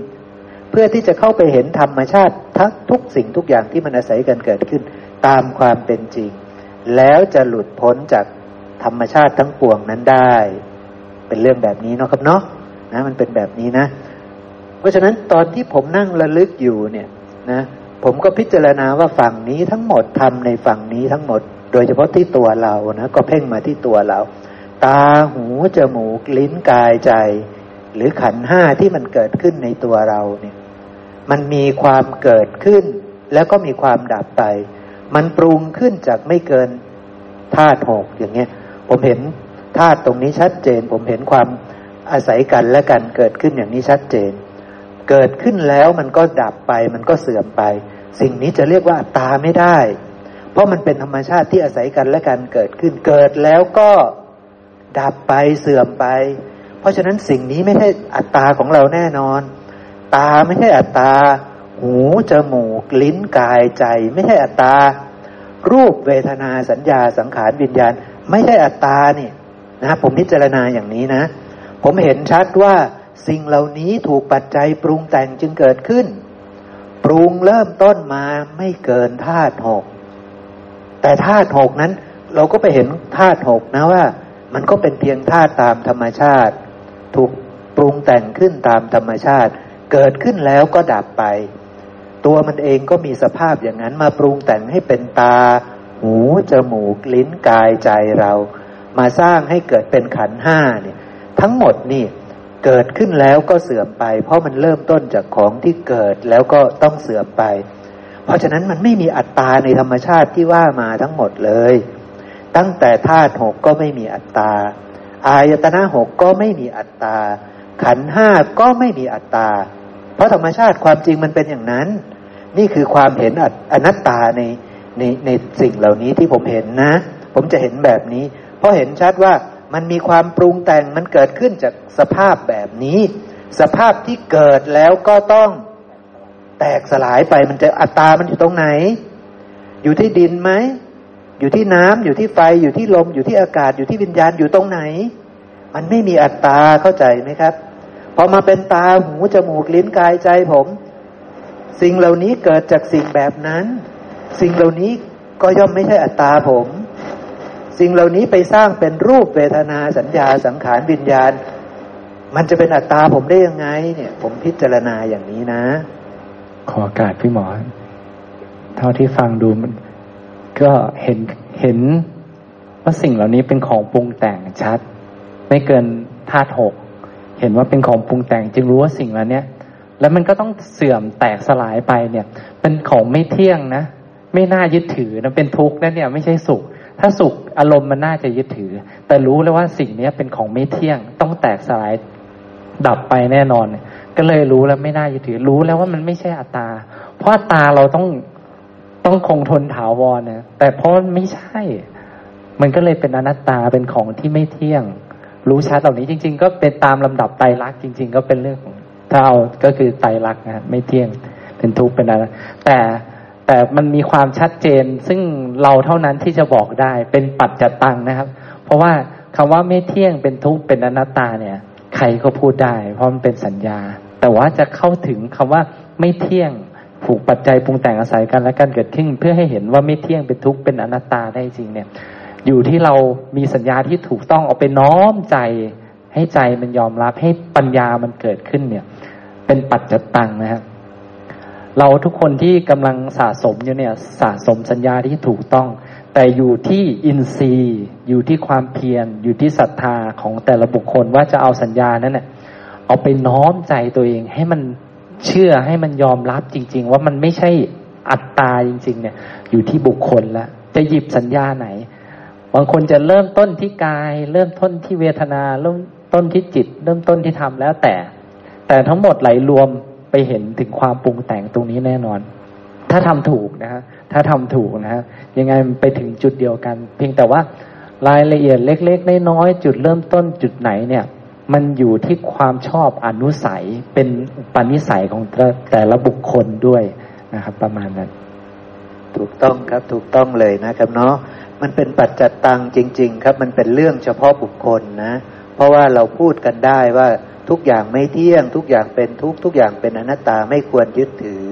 เพื่อที่จะเข้าไปเห็นธรรมชาติทั้งทุกสิ่งทุกอย่างที่มันอาศัยกันเกิดขึ้น ตามความเป็นจริง แล้วจะหลุดพ้นจากธรรมชาติทั้งปวงนั้นได้ เป็นเรื่องแบบนี้เนาะครับเนาะนะมันเป็นแบบนี้นะ เพราะฉะนั้นตอนที่ผมนั่งระลึกอยู่เนี่ยนะผมก็พิจารณาว่าฝั่งนี้ทั้งหมดทำในฝั่งนี้ทั้งหมด โดยเฉพาะที่ตัวเรานะก็เพ่งมาที่ตัวเรา ตาหูจมูกลิ้นกายใจ หรือขันห้าที่มันเกิดขึ้นในตัวเราเนี่ย มันมีความเกิดขึ้น แล้วก็มีความดับไป มันปรุงขึ้นจากไม่เกินธาตุหกอย่างเงี้ย ผมเห็นธาตุตรงนี้ชัดเจน ผมเห็นความอาศัยกันและกันเกิดขึ้นอย่างนี้ชัดเจน เกิดขึ้นแล้วมันก็ดับไป มันก็เสื่อมไป สิ่งนี้จะเรียกว่าอัตตาไม่ได้ เพราะมันเป็นธรรมชาติที่อาศัยกันและกันเกิดขึ้น เกิดแล้วก็ ดับไปเสื่อมไป เพราะฉะนั้นสิ่งนี้ไม่ใช่อัตตาของเราแน่นอน ตาไม่ใช่อัตตา หูจมูก ลิ้นกายใจ ไม่ใช่อัตตา รูปเวทนาสัญญาสังขารวิญญาณ ไม่ใช่อัตตาเนี่ยนะผมพิจารณาอย่างนี้นะ ผมเห็นชัดว่าสิ่งเหล่านี้ถูกปัจจัยปรุงแต่งจึงเกิดขึ้น ปรุงเริ่มต้นมาไม่เกินธาตุหกแต่ธาตุหกนั้น เราก็ไปเห็นธาตุหกนะว่า มันก็เป็นเพียงธาตุตามธรรมชาติ ถูกปรุงแต่งขึ้นตามธรรมชาติ เกิดขึ้นแล้วก็ดับไป ตัวมันเองก็มีสภาพอย่างนั้นมาปรุงแต่งให้เป็นตา หูจมูกลิ้นกายใจเรา มาสร้างให้เกิดเป็นขันห้าเนี่ยทั้งหมดนี่เกิดขึ้นแล้วก็เสื่อมไป เพราะมันเริ่มต้นจากของที่เกิดแล้วก็ต้องเสื่อมไป เพราะฉะนั้นมันไม่มีอัตตาในธรรมชาติที่ว่ามาทั้งหมดเลย ตั้งแต่ธาตุหกก็ไม่มีอัตตา อายตนะหกก็ไม่มีอัตตา ขันห้าก็ไม่มีอัตตา เพราะธรรมชาติความจริงมันเป็นอย่างนั้น นี่คือความเห็นอนัตตาในในในสิ่งเหล่านี้ที่ผมเห็นนะ ผมจะเห็นแบบนี้ เพราะเห็นชัดว่ามันมีความปรุงแต่งมันเกิดขึ้นจากสภาพแบบนี้ สภาพที่เกิดแล้วก็ต้องแตกสลายไปมันจะอัตตามันอยู่ตรงไหน อยู่ที่ดินไหม อยู่ที่น้ำอยู่ที่ไฟอยู่ที่ลมอยู่ที่อากาศอยู่ที่วิญญาณอยู่ตรงไหน มันไม่มีอัตตาเข้าใจไหมครับพอมาเป็นตาหูจมูกลิ้นกายใจผม สิ่งเหล่านี้เกิดจากสิ่งแบบนั้น สิ่งเหล่านี้ก็ย่อมไม่ใช่อัตตาผม สิ่งเหล่านี้ไปสร้างเป็นรูปเวทนาสัญญาสังขารวิญญาณ มันจะเป็นอัตตาผมได้ยังไง เนี่ย ผมพิจารณาอย่างนี้นะ
ขอโอกาสพี่หมอ เท่าที่ฟังดูมัน ก็เห็นเห็นว่าสิ่งเหล่านี้เป็นของปรุงแต่งชัด ไม่เกินธาตุหกเห็นว่าเป็นของปรุงแต่งจึงรู้ว่าสิ่งเหล่านี้แล้วมันก็ต้องเสื่อมแตกสลายไปเนี่ยเป็นของไม่เที่ยงนะ ไม่น่ายึดถือนะเป็นทุกข์นะเนี่ยไม่ใช่สุข ถ้าสุขอารมณ์มันน่าจะยึดถือ แต่รู้แล้วว่าสิ่งนี้เป็นของไม่เที่ยง ต้องแตกสลายดับไปแน่นอน ก็เลยรู้แล้วไม่น่ายึดถือรู้แล้วว่ามันไม่ใช่อัตตา เพราะอัตตาเราต้อง ต้องคงทนถาวรนะแต่เพราะไม่ใช่ มันก็เลยเป็นอนัตตาเป็นของที่ไม่เที่ยง รู้ชัดเหล่านี้จริง ๆ ก็เป็นตามลำดับไตรลักษณ์จริง ๆ ก็เป็นเรื่องของถ้าเอาก็คือไตรลักษณ์นะไม่เที่ยงเป็นทุกข์เป็นอะไรแต่แต่มันมีความชัดเจนซึ่งเราเท่านั้นที่จะบอกได้เป็นปัจจตังนะครับ เพราะว่าคำว่าไม่เที่ยงเป็นทุกข์เป็นอนัตตาเนี่ย ใครก็พูดได้ เพราะมันเป็นสัญญา แต่ว่าจะเข้าถึงคำว่าไม่เที่ยง ผูกปัจจัยปรุงแต่งอาศัยกันและกันเกิดขึ้นเพื่อให้เห็นว่าไม่เที่ยงเป็นทุกข์เป็นอนัตตาได้จริงเนี่ย อยู่ที่เรามีสัญญาที่ถูกต้องเอาไปน้อมใจ ให้ใจมันยอมรับให้ปัญญามันเกิดขึ้นเนี่ย เป็นปัจจตังนะครับเราทุกคนที่กำลังสะสมอยู่เนี่ยสะสมสัญญาที่ถูกต้อง แต่อยู่ที่อินทรีย์ อยู่ที่ความเพียรอยู่ที่ศรัทธาของแต่ละบุคคลว่าจะเอาสัญญานั้นเนี่ยเอาไปน้อมใจตัวเองให้มัน เชื่อให้มันยอมรับจริง ๆ ว่ามันไม่ใช่อัตตาจริง ๆ เนี่ย อยู่ที่บุคคลละจะหยิบสัญญาไหนบางคนจะเริ่มต้นที่กาย เริ่มต้นที่เวทนาเริ่มต้นที่จิต เริ่มต้นที่ธรรมแล้วแต่ แต่ทั้งหมดไหลรวมไปเห็นถึงความปรุงแต่งตรงนี้แน่นอน ถ้าทำถูกนะฮะถ้าทำถูกนะฮะยังไงมันไปถึงจุดเดียวกัน เพียงแต่ว่ารายละเอียดเล็ก ๆ น้อยๆจุดเริ่มต้นจุดไหนเนี่ย มันอยู่ที่ความชอบอนุสัยเป็นปณิสัยของแต่ละบุคคลด้วยนะครับ ประมาณนั้น
ถูกต้องครับถูกต้องเลยนะครับเนาะมันเป็นปัจจัตตังจริง ๆ ครับ มันเป็นเรื่องเฉพาะบุคคลนะ เพราะว่าเราพูดกันได้ว่าทุกอย่างไม่เที่ยง ทุกอย่างเป็นทุกทุกอย่างเป็นอนัตตาไม่ควรยึดถือ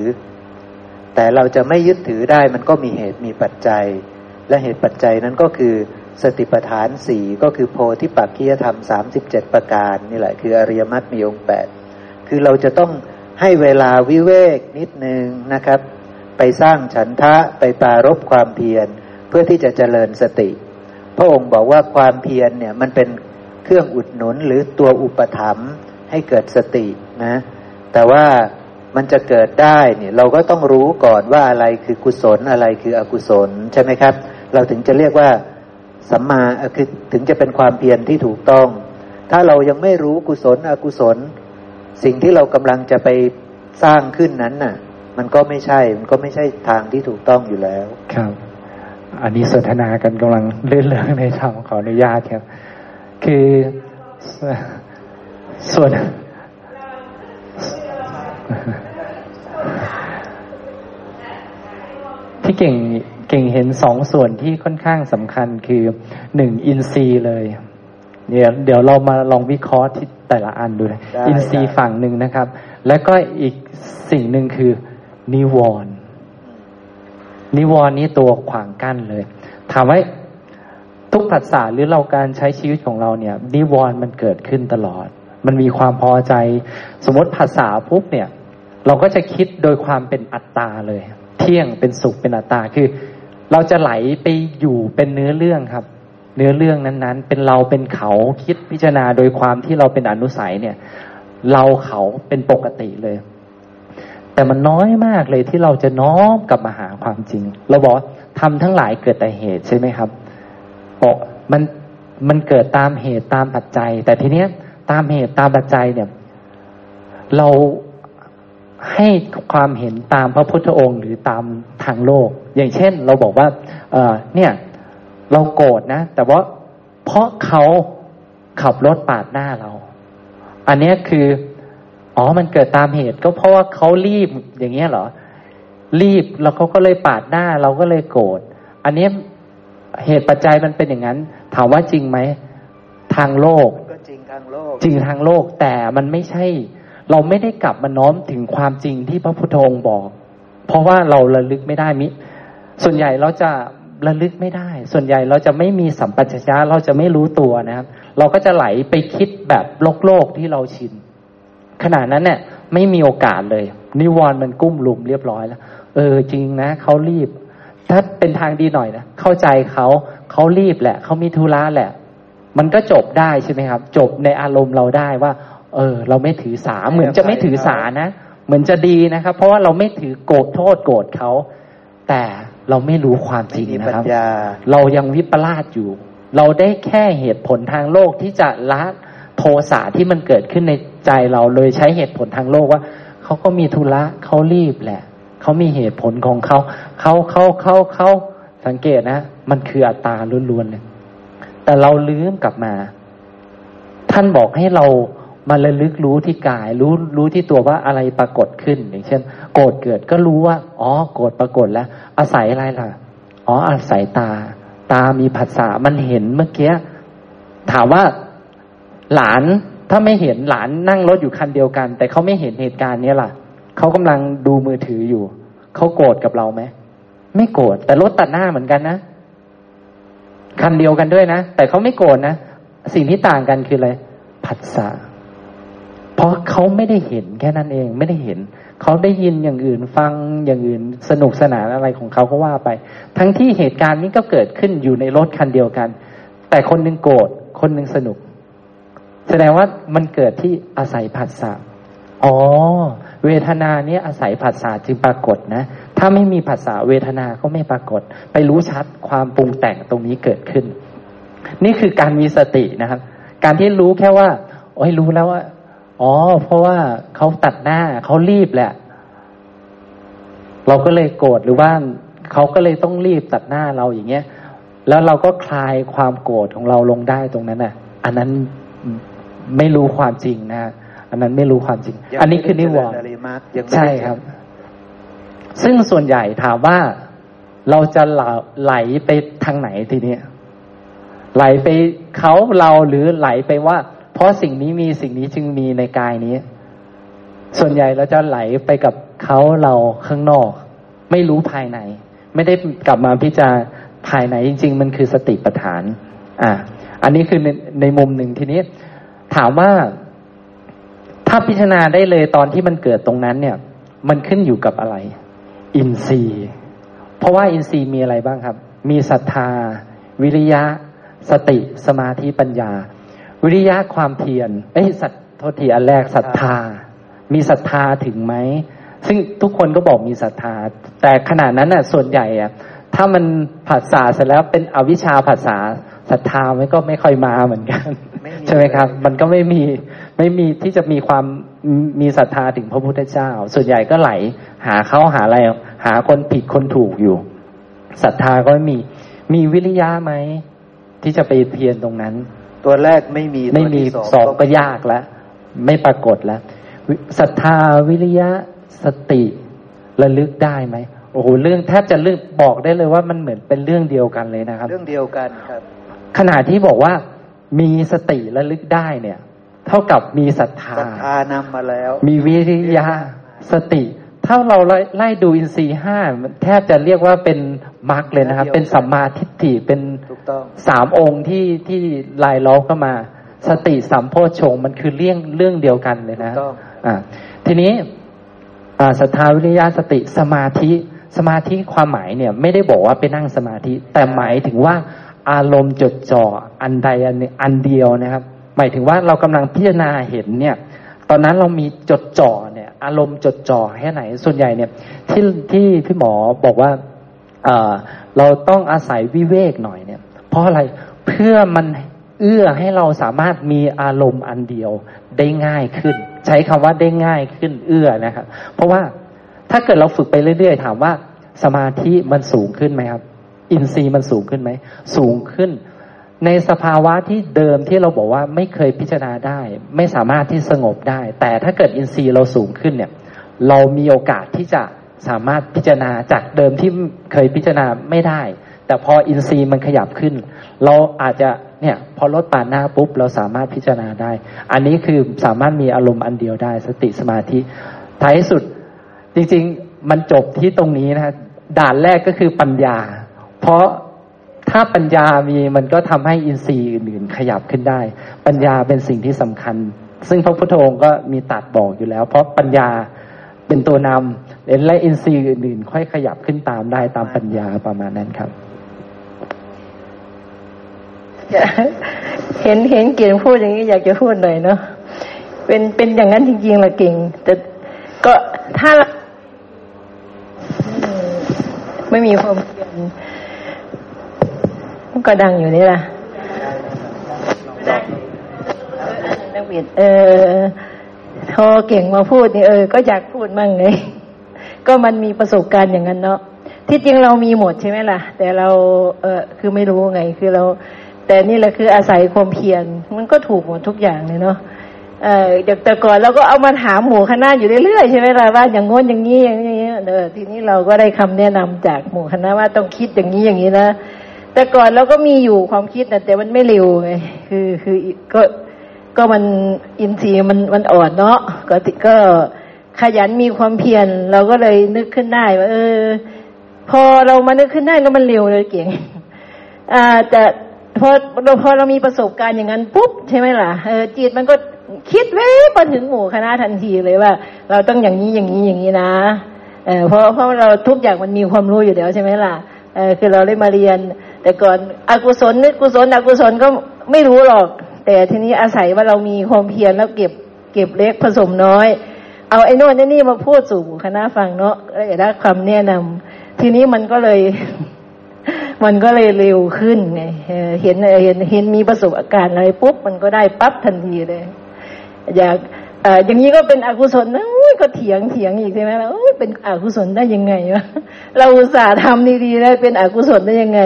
แต่เราจะไม่ยึดถือได้มันก็มีเหตุมีปัจจัย และเหตุปัจจัยนั้นก็คือ สติปัฏฐานสี่ก็คือโพธิปักขียธรรมสามสิบเจ็ดประการนี่แหละคืออริยมรรคมีองค์แปดคือเราจะต้องให้เวลาวิเวกนิดนึงนะครับ ไปสร้างฉันทะไปปารบความเพียรเพื่อที่จะเจริญสติ พระองค์บอกว่าความเพียรเนี่ยมันเป็นเครื่องอุดหนุนหรือตัวอุปถัมภ์ให้เกิดสตินะ แต่ว่ามันจะเกิดได้เนี่ยเราก็ต้องรู้ก่อนว่าอะไรคือกุศลอะไรคืออกุศลใช่ไหมครับ เราถึงจะเรียกว่า สัมมาคือถึงจะเป็นความเพียรที่ถูกต้อง ถ้าเรายังไม่รู้กุศลอกุศล สิ่งที่เรากำลังจะไปสร้างขึ้นนั้นน่ะ มันก็ไม่ใช่ มันก็ไม่ใช่ทางที่ถูกต้องอยู่แล้ว
ครับ อันนี้สนทนากันกำลังเลื่อนเรื่องในธรรมขออนุญาตครับ คือส่วนที่เก่ง เก่งเห็นสองส่วนที่ค่อนข้างสำคัญคือหนึ่งอินทรีย์เลย เดี๋ยวเดี๋ยวเรามาลองวิเคราะห์ที่แต่ละอันดูนะอินทรีย์ฝั่งหนึ่งนะครับ แล้วก็อีกสิ่งหนึ่งคือนิวรณ์นิวรณ์นี้ตัวขวางกั้นเลย ถามว่าทุกผัสสะหรือเราการใช้ชีวิตของเราเนี่ย นิวรณ์มันเกิดขึ้นตลอด มันมีความพอใจ สมมติภาษาปุ๊บเนี่ย เราก็จะคิดโดยความเป็นอัตตาเลย เที่ยงเป็นสุขเป็นอัตตาคือ เราจะไหลไปอยู่เป็นเนื้อเรื่องครับ เนื้อเรื่องนั้นๆ เป็นเราเป็นเขาคิดพิจารณาโดยความที่เราเป็นอนุสัยเนี่ย เราเขาเป็นปกติเลย แต่มันน้อยมากเลยที่เราจะน้อมกลับมาหาความจริง เราบอกทำทั้งหลายเกิดแต่เหตุใช่ไหมครับบอกมันมันเกิดตามเหตุตามปัจจัย แต่ทีเนี้ยตามเหตุตามปัจจัยเนี่ย เรา ให้ความเห็นตามพระพุทธองค์ หรือตามทางโลก อย่างเช่น เราบอกว่า เออเนี่ย เราโกรธนะ แต่ว่าเพราะเขาขับรถปาดหน้าเรา อันนี้คือ อ๋อมันเกิดตามเหตุ ก็เพราะว่าเขารีบอย่างเงี้ยเหรอ รีบแล้วเขาก็เลยปาดหน้า เราก็เลยโกรธอันนี้เหตุปัจจัยมันเป็นอย่างนั้น ถามว่าจริงไหมทางโลก
ก็จริงทางโลก
จริงทางโลกแต่มันไม่ใช่ เราไม่ได้กลับมาน้อมถึงความจริงที่พระพุทธองค์บอก เพราะว่าเราระลึกไม่ได้มิ ส่วนใหญ่เราจะระลึกไม่ได้ ส่วนใหญ่เราจะไม่มีสัมปชัญญะเราจะไม่รู้ตัวนะครับ เราก็จะไหลไปคิดแบบโลกโลกที่เราชิน ขณะนั้นเนี่ยไม่มีโอกาสเลย นิวรณ์มันกุ้มลุมเรียบร้อยแล้ว เออจริงนะเขารีบ ถ้าเป็นทางดีหน่อยนะเข้าใจเขาเขารีบแหละเขามีธุระแหละ มันก็จบได้ใช่ไหมครับ จบในอารมณ์เราได้ว่า เออ เราไม่ถือสาเหมือนจะไม่ถือสานะเหมือนจะดีนะครับ เพราะว่าเราไม่ถือโกรธโทษโกรธเขาแต่เราไม่รู้ความจริงนะครับ เรายังวิปลาสอยู่ เราได้แค่เหตุผลทางโลกที่จะละโทสะที่มันเกิดขึ้นในใจเราเลยใช้เหตุผลทางโลกว่าเขาก็มีธุระเขารีบแหละเขามีเหตุผลของเขาเขาเขาเขาเขาสังเกตนะ มันคืออัตตาล้วนๆเลยแต่เราลืมกลับมา ท่านบอกให้เรา มาระลึกรู้ที่กาย รู้รู้ที่ตัวว่าอะไรปรากฏขึ้น อย่างเช่น โกรธเกิดก็รู้ว่า อ๋อ โกรธปรากฏแล้ว อาศัยอะไรล่ะ อ๋อ อาศัยตา ตามีผัสสะมันเห็นเมื่อกี้ถามว่าหลานถ้าไม่เห็นหลานนั่งรถอยู่คันเดียวกัน แต่เขาไม่เห็นเหตุการณ์นี้ล่ะเขากำลังดูมือถืออยู่เขาโกรธกับเราไหมไม่โกรธแต่รถตัดหน้าเหมือนกันนะคันเดียวกันด้วยนะแต่เขาไม่โกรธนะสิ่งที่ต่างกันคืออะไรผัสสะ เพราะเขาไม่ได้เห็นแค่นั้นเองไม่ได้เห็น เขาได้ยินอย่างอื่นฟังอย่างอื่นสนุกสนานอะไรของเขาก็ว่าไป ทั้งที่เหตุการณ์นี้ก็เกิดขึ้นอยู่ในรถคันเดียวกัน แต่คนหนึ่งโกรธคนหนึ่งสนุก แสดงว่ามันเกิดที่อาศัยผัสสะอ๋อ เวทนาเนี้ยอาศัยผัสสะจึงปรากฏนะ ถ้าไม่มีผัสสะเวทนาก็ไม่ปรากฏ ไปรู้ชัดความปรุงแต่งตรงนี้เกิดขึ้น นี่คือการมีสตินะครับ การที่รู้แค่ว่า โอ้ยรู้แล้วว่า อ๋อ เพราะว่าเขาตัดหน้าเขารีบแหละ เราก็เลยโกรธหรือว่าเขาก็เลยต้องรีบตัดหน้าเราอย่างเงี้ย แล้วเราก็คลายความโกรธของเราลงได้ตรงนั้นน่ะ อันนั้นไม่รู้ความจริงนะอันนั้นไม่รู้ความจริง อันนี้คือนิวรณ์ใช่ครับ ซึ่งส่วนใหญ่ถามว่าเราจะไหลไปทางไหนทีนี้ไหลไปเขาเราหรือไหลไปว่า เพราะสิ่งนี้มีสิ่งนี้จึงมีในกายนี้ ส่วนใหญ่เราจะไหลไปกับเขาเราข้างนอก ไม่รู้ภายใน ไม่ได้กลับมาพิจารณาภายในจริง ๆ มันคือสติปัฏฐาน อ่า อันนี้คือในในมุมหนึ่งทีนี้ ถามว่าถ้าพิจารณาได้เลยตอนที่มันเกิดตรงนั้นเนี่ย มันขึ้นอยู่กับอะไร อินทรีย์ เพราะว่าอินทรีย์มีอะไรบ้างครับ มีศรัทธา วิริยะ สติ สมาธิปัญญา วิริยะความเพียรเอ้ยสัตโทษทีอันแรกศรัทธา มีศรัทธาถึงไหมซึ่งทุกคนก็บอกมีศรัทธา แต่ขณะนั้นน่ะ ส่วนใหญ่อะถ้ามันผัสสะเสร็จแล้วเป็นอวิชชาผัสสะศรัทธามันก็ไม่ค่อยมาเหมือนกัน ใช่ไหมครับ มันก็ไม่มีไม่มีที่จะมีความมีศรัทธาถึงพระพุทธเจ้า ส่วนใหญ่ก็ไหล หาเขาหาอะไร หาคนผิดคนถูกอยู่ศรัทธาก็ไม่มี มีวิริยะไหมที่จะไปเพียรตรงนั้น
ตัวแรกไม่มี
ไม่มีสองก็ยากแล้วไม่ปรากฏแล้วศรัทธาวิริยะสติระลึกได้ไหมโอ้โหเรื่องแทบจะเรื่องบอกได้เลยว่ามันเหมือนเป็นเรื่องเดียวกันเลยนะครับ
เรื่องเดียวกันครับ
ขณะที่บอกว่ามีสติระลึกได้เนี่ย เท่ากับมีศรัทธาศรั
ทธานำมาแล้ว
มีวิริยะสติ ถ้าเราไล่ดูอินทรีย์ห้าแทบจะเรียกว่าเป็นมรรคเลยนะครับ เป็นสัมมาทิฏฐิเป็นสามองค์ที่ที่ลายล้อมเข้ามา สติสัมโพชงมันคือเรื่องเรื่องเดียวกันเลยนะอ่าทีนี้ศรัทธาวิริยะสติสมาธิสมาธิความหมายเนี่ย ไม่ได้บอกว่าไปนั่งสมาธิ แต่หมายถึงว่าอารมณ์จดจ่ออันใดอันอันเดียวนะครับ หมายถึงว่าเรากำลังพิจารณาเห็นเนี่ย ตอนนั้นเรามีจดจ่อเนี่ย อารมณ์จดจ่อแค่ไหน ส่วนใหญ่เนี่ยที่ที่พี่หมอบอกว่าเออเราต้องอาศัยวิเวกหน่อยเนี่ย เพราะอะไรเพื่อมันเอื้อให้เราสามารถมีอารมณ์อันเดียวได้ง่ายขึ้น ใช้คำว่าได้ง่ายขึ้นเอื้อนะครับ เพราะว่าถ้าเกิดเราฝึกไปเรื่อย ๆ ถามว่าสมาธิมันสูงขึ้นไหมครับ อินทรีย์มันสูงขึ้นไหมสูงขึ้น ในสภาวะที่เดิมที่เราบอกว่าไม่เคยพิจารณาได้ ไม่สามารถที่สงบได้ แต่ถ้าเกิดอินทรีย์เราสูงขึ้นเนี่ย เรามีโอกาสที่จะสามารถพิจารณาจากเดิมที่เคยพิจารณาไม่ได้ แต่พออินทรีย์มันขยับขึ้น เราอาจจะเนี่ยพอลดปานหน้าปุ๊บเราสามารถพิจารณาได้ อันนี้คือสามารถมีอารมณ์อันเดียวได้ สติสมาธิท้ายสุด จริงๆมันจบที่ตรงนี้นะด่านแรกก็คือปัญญา เพราะ ถ้าปัญญามีมันก็ทำให้อินทรีย์อื่นๆขยับขึ้นได้ ปัญญาเป็นสิ่งที่สำคัญ ซึ่งพระพุทธองค์ก็มีตัดบอกอยู่แล้ว เพราะปัญญาเป็นตัวนำและอินทรีย์อื่นๆ ค่อยขยับขึ้นตามได้ตามปัญญาประมาณนั้นครับ
เห็นเห็นเก่งพูดอย่างนี้อยากจะพูดหน่อยเนาะเป็นเป็นอย่างนั้นจริงๆละเก่ง แต่ก็ถ้าไม่มีความเพีย ก็ดังอยู่นี่แหละนักบิดเออพอเก่งมาพูดนี่เออ ก็อยากพูดมั่งไงก็มันมีประสบการณ์อย่างนั้นเนาะที่จริงเรามีหมดใช่ไหมล่ะ แต่เราเออคือไม่รู้ไง คือเรา แต่นี่แหละคืออาศัยความเพียรมันก็ถูกหมดทุกอย่างเลยเนาะเออแต่ก่อนเราก็เอามาถามหมู่คณะอยู่เรื่อยๆใช่ไหมล่ะว่าอย่างง้นอย่างนี้อย่างนี้เออทีนี้เราก็ได้คำแนะนำจากหมู่คณะว่าต้องคิดอย่างนี้อย่างนี้นะ แต่ก่อนเราก็มีอยู่ความคิดนะแต่มันไม่เร็วไงคือคือก็ก็มันอินทรีย์มันมันอ่อนเนาะก็ก็ขยันมีความเพียรเราก็เลยนึกขึ้นได้ว่าเออ พอเรามานึกขึ้นได้แล้วมันเร็วเลยเก่งอ่าแต่พอเราพอเรามีประสบการณ์อย่างนั้นปุ๊บใช่ไหมล่ะเออจิตมันก็คิดเว้ไปถึงหมู่คณะทันทีเลยว่า เราต้องอย่างนี้อย่างนี้อย่างนี้นะเออเพราะเพราะเราทุกอย่างมันมีความรู้อยู่แล้วใช่ไหมล่ะเออคือเราได้มาเรียน แต่ก่อนอกุศลนึกกุศลอกุศลก็ไม่รู้หรอก แต่ทีนี้อาศัยว่าเรามีความเพียรแล้วเก็บเก็บเล็กผสมน้อย เอาไอ้นู่นไอ้นี่มาพูดสู่คณะฟังเนาะได้คำแนะนำทีนี้มันก็เลย มันก็เลยเร็วขึ้นไงเห็นเห็นเห็นมีประสบอาการอะไรปุ๊บมันก็ได้ปั๊บทันทีเลยอยากอย่างนี้ก็เป็นอกุศลนะก็เถียงเถียงอีกใช่ไหมแล้วเป็นอกุศลได้ยังไงวะเราอุตส่าห์ทำดีๆได้เป็นอกุศลได้ยังไง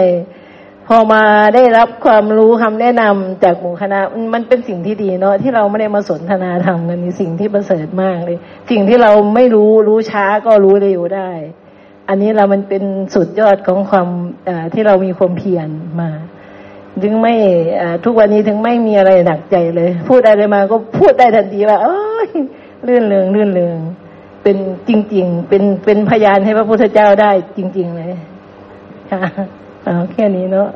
พอมาได้รับความรู้คำแนะนำจากหมู่คณะมันเป็นสิ่งที่ดีเนาะที่เราไม่ได้มาสนทนาธรรมกันนี่สิ่งที่ประเสริฐมากเลย สิ่งที่เราไม่รู้รู้ช้าก็รู้เร็วได้ อันนี้เรามันเป็นสุดยอดของความที่เรามีความเพียรมา ถึงไม่ทุกวันนี้ถึงไม่มีอะไรหนักใจเลย พูดอะไรมาก็พูดได้ทันทีว่าเอ้ยลื่นเลืองลื่นเลืองเป็นจริง ๆ เป็นเป็นพยานให้พระพุทธเจ้าได้จริง ๆ เลยค่ะ เอาแค่นี้เนาะ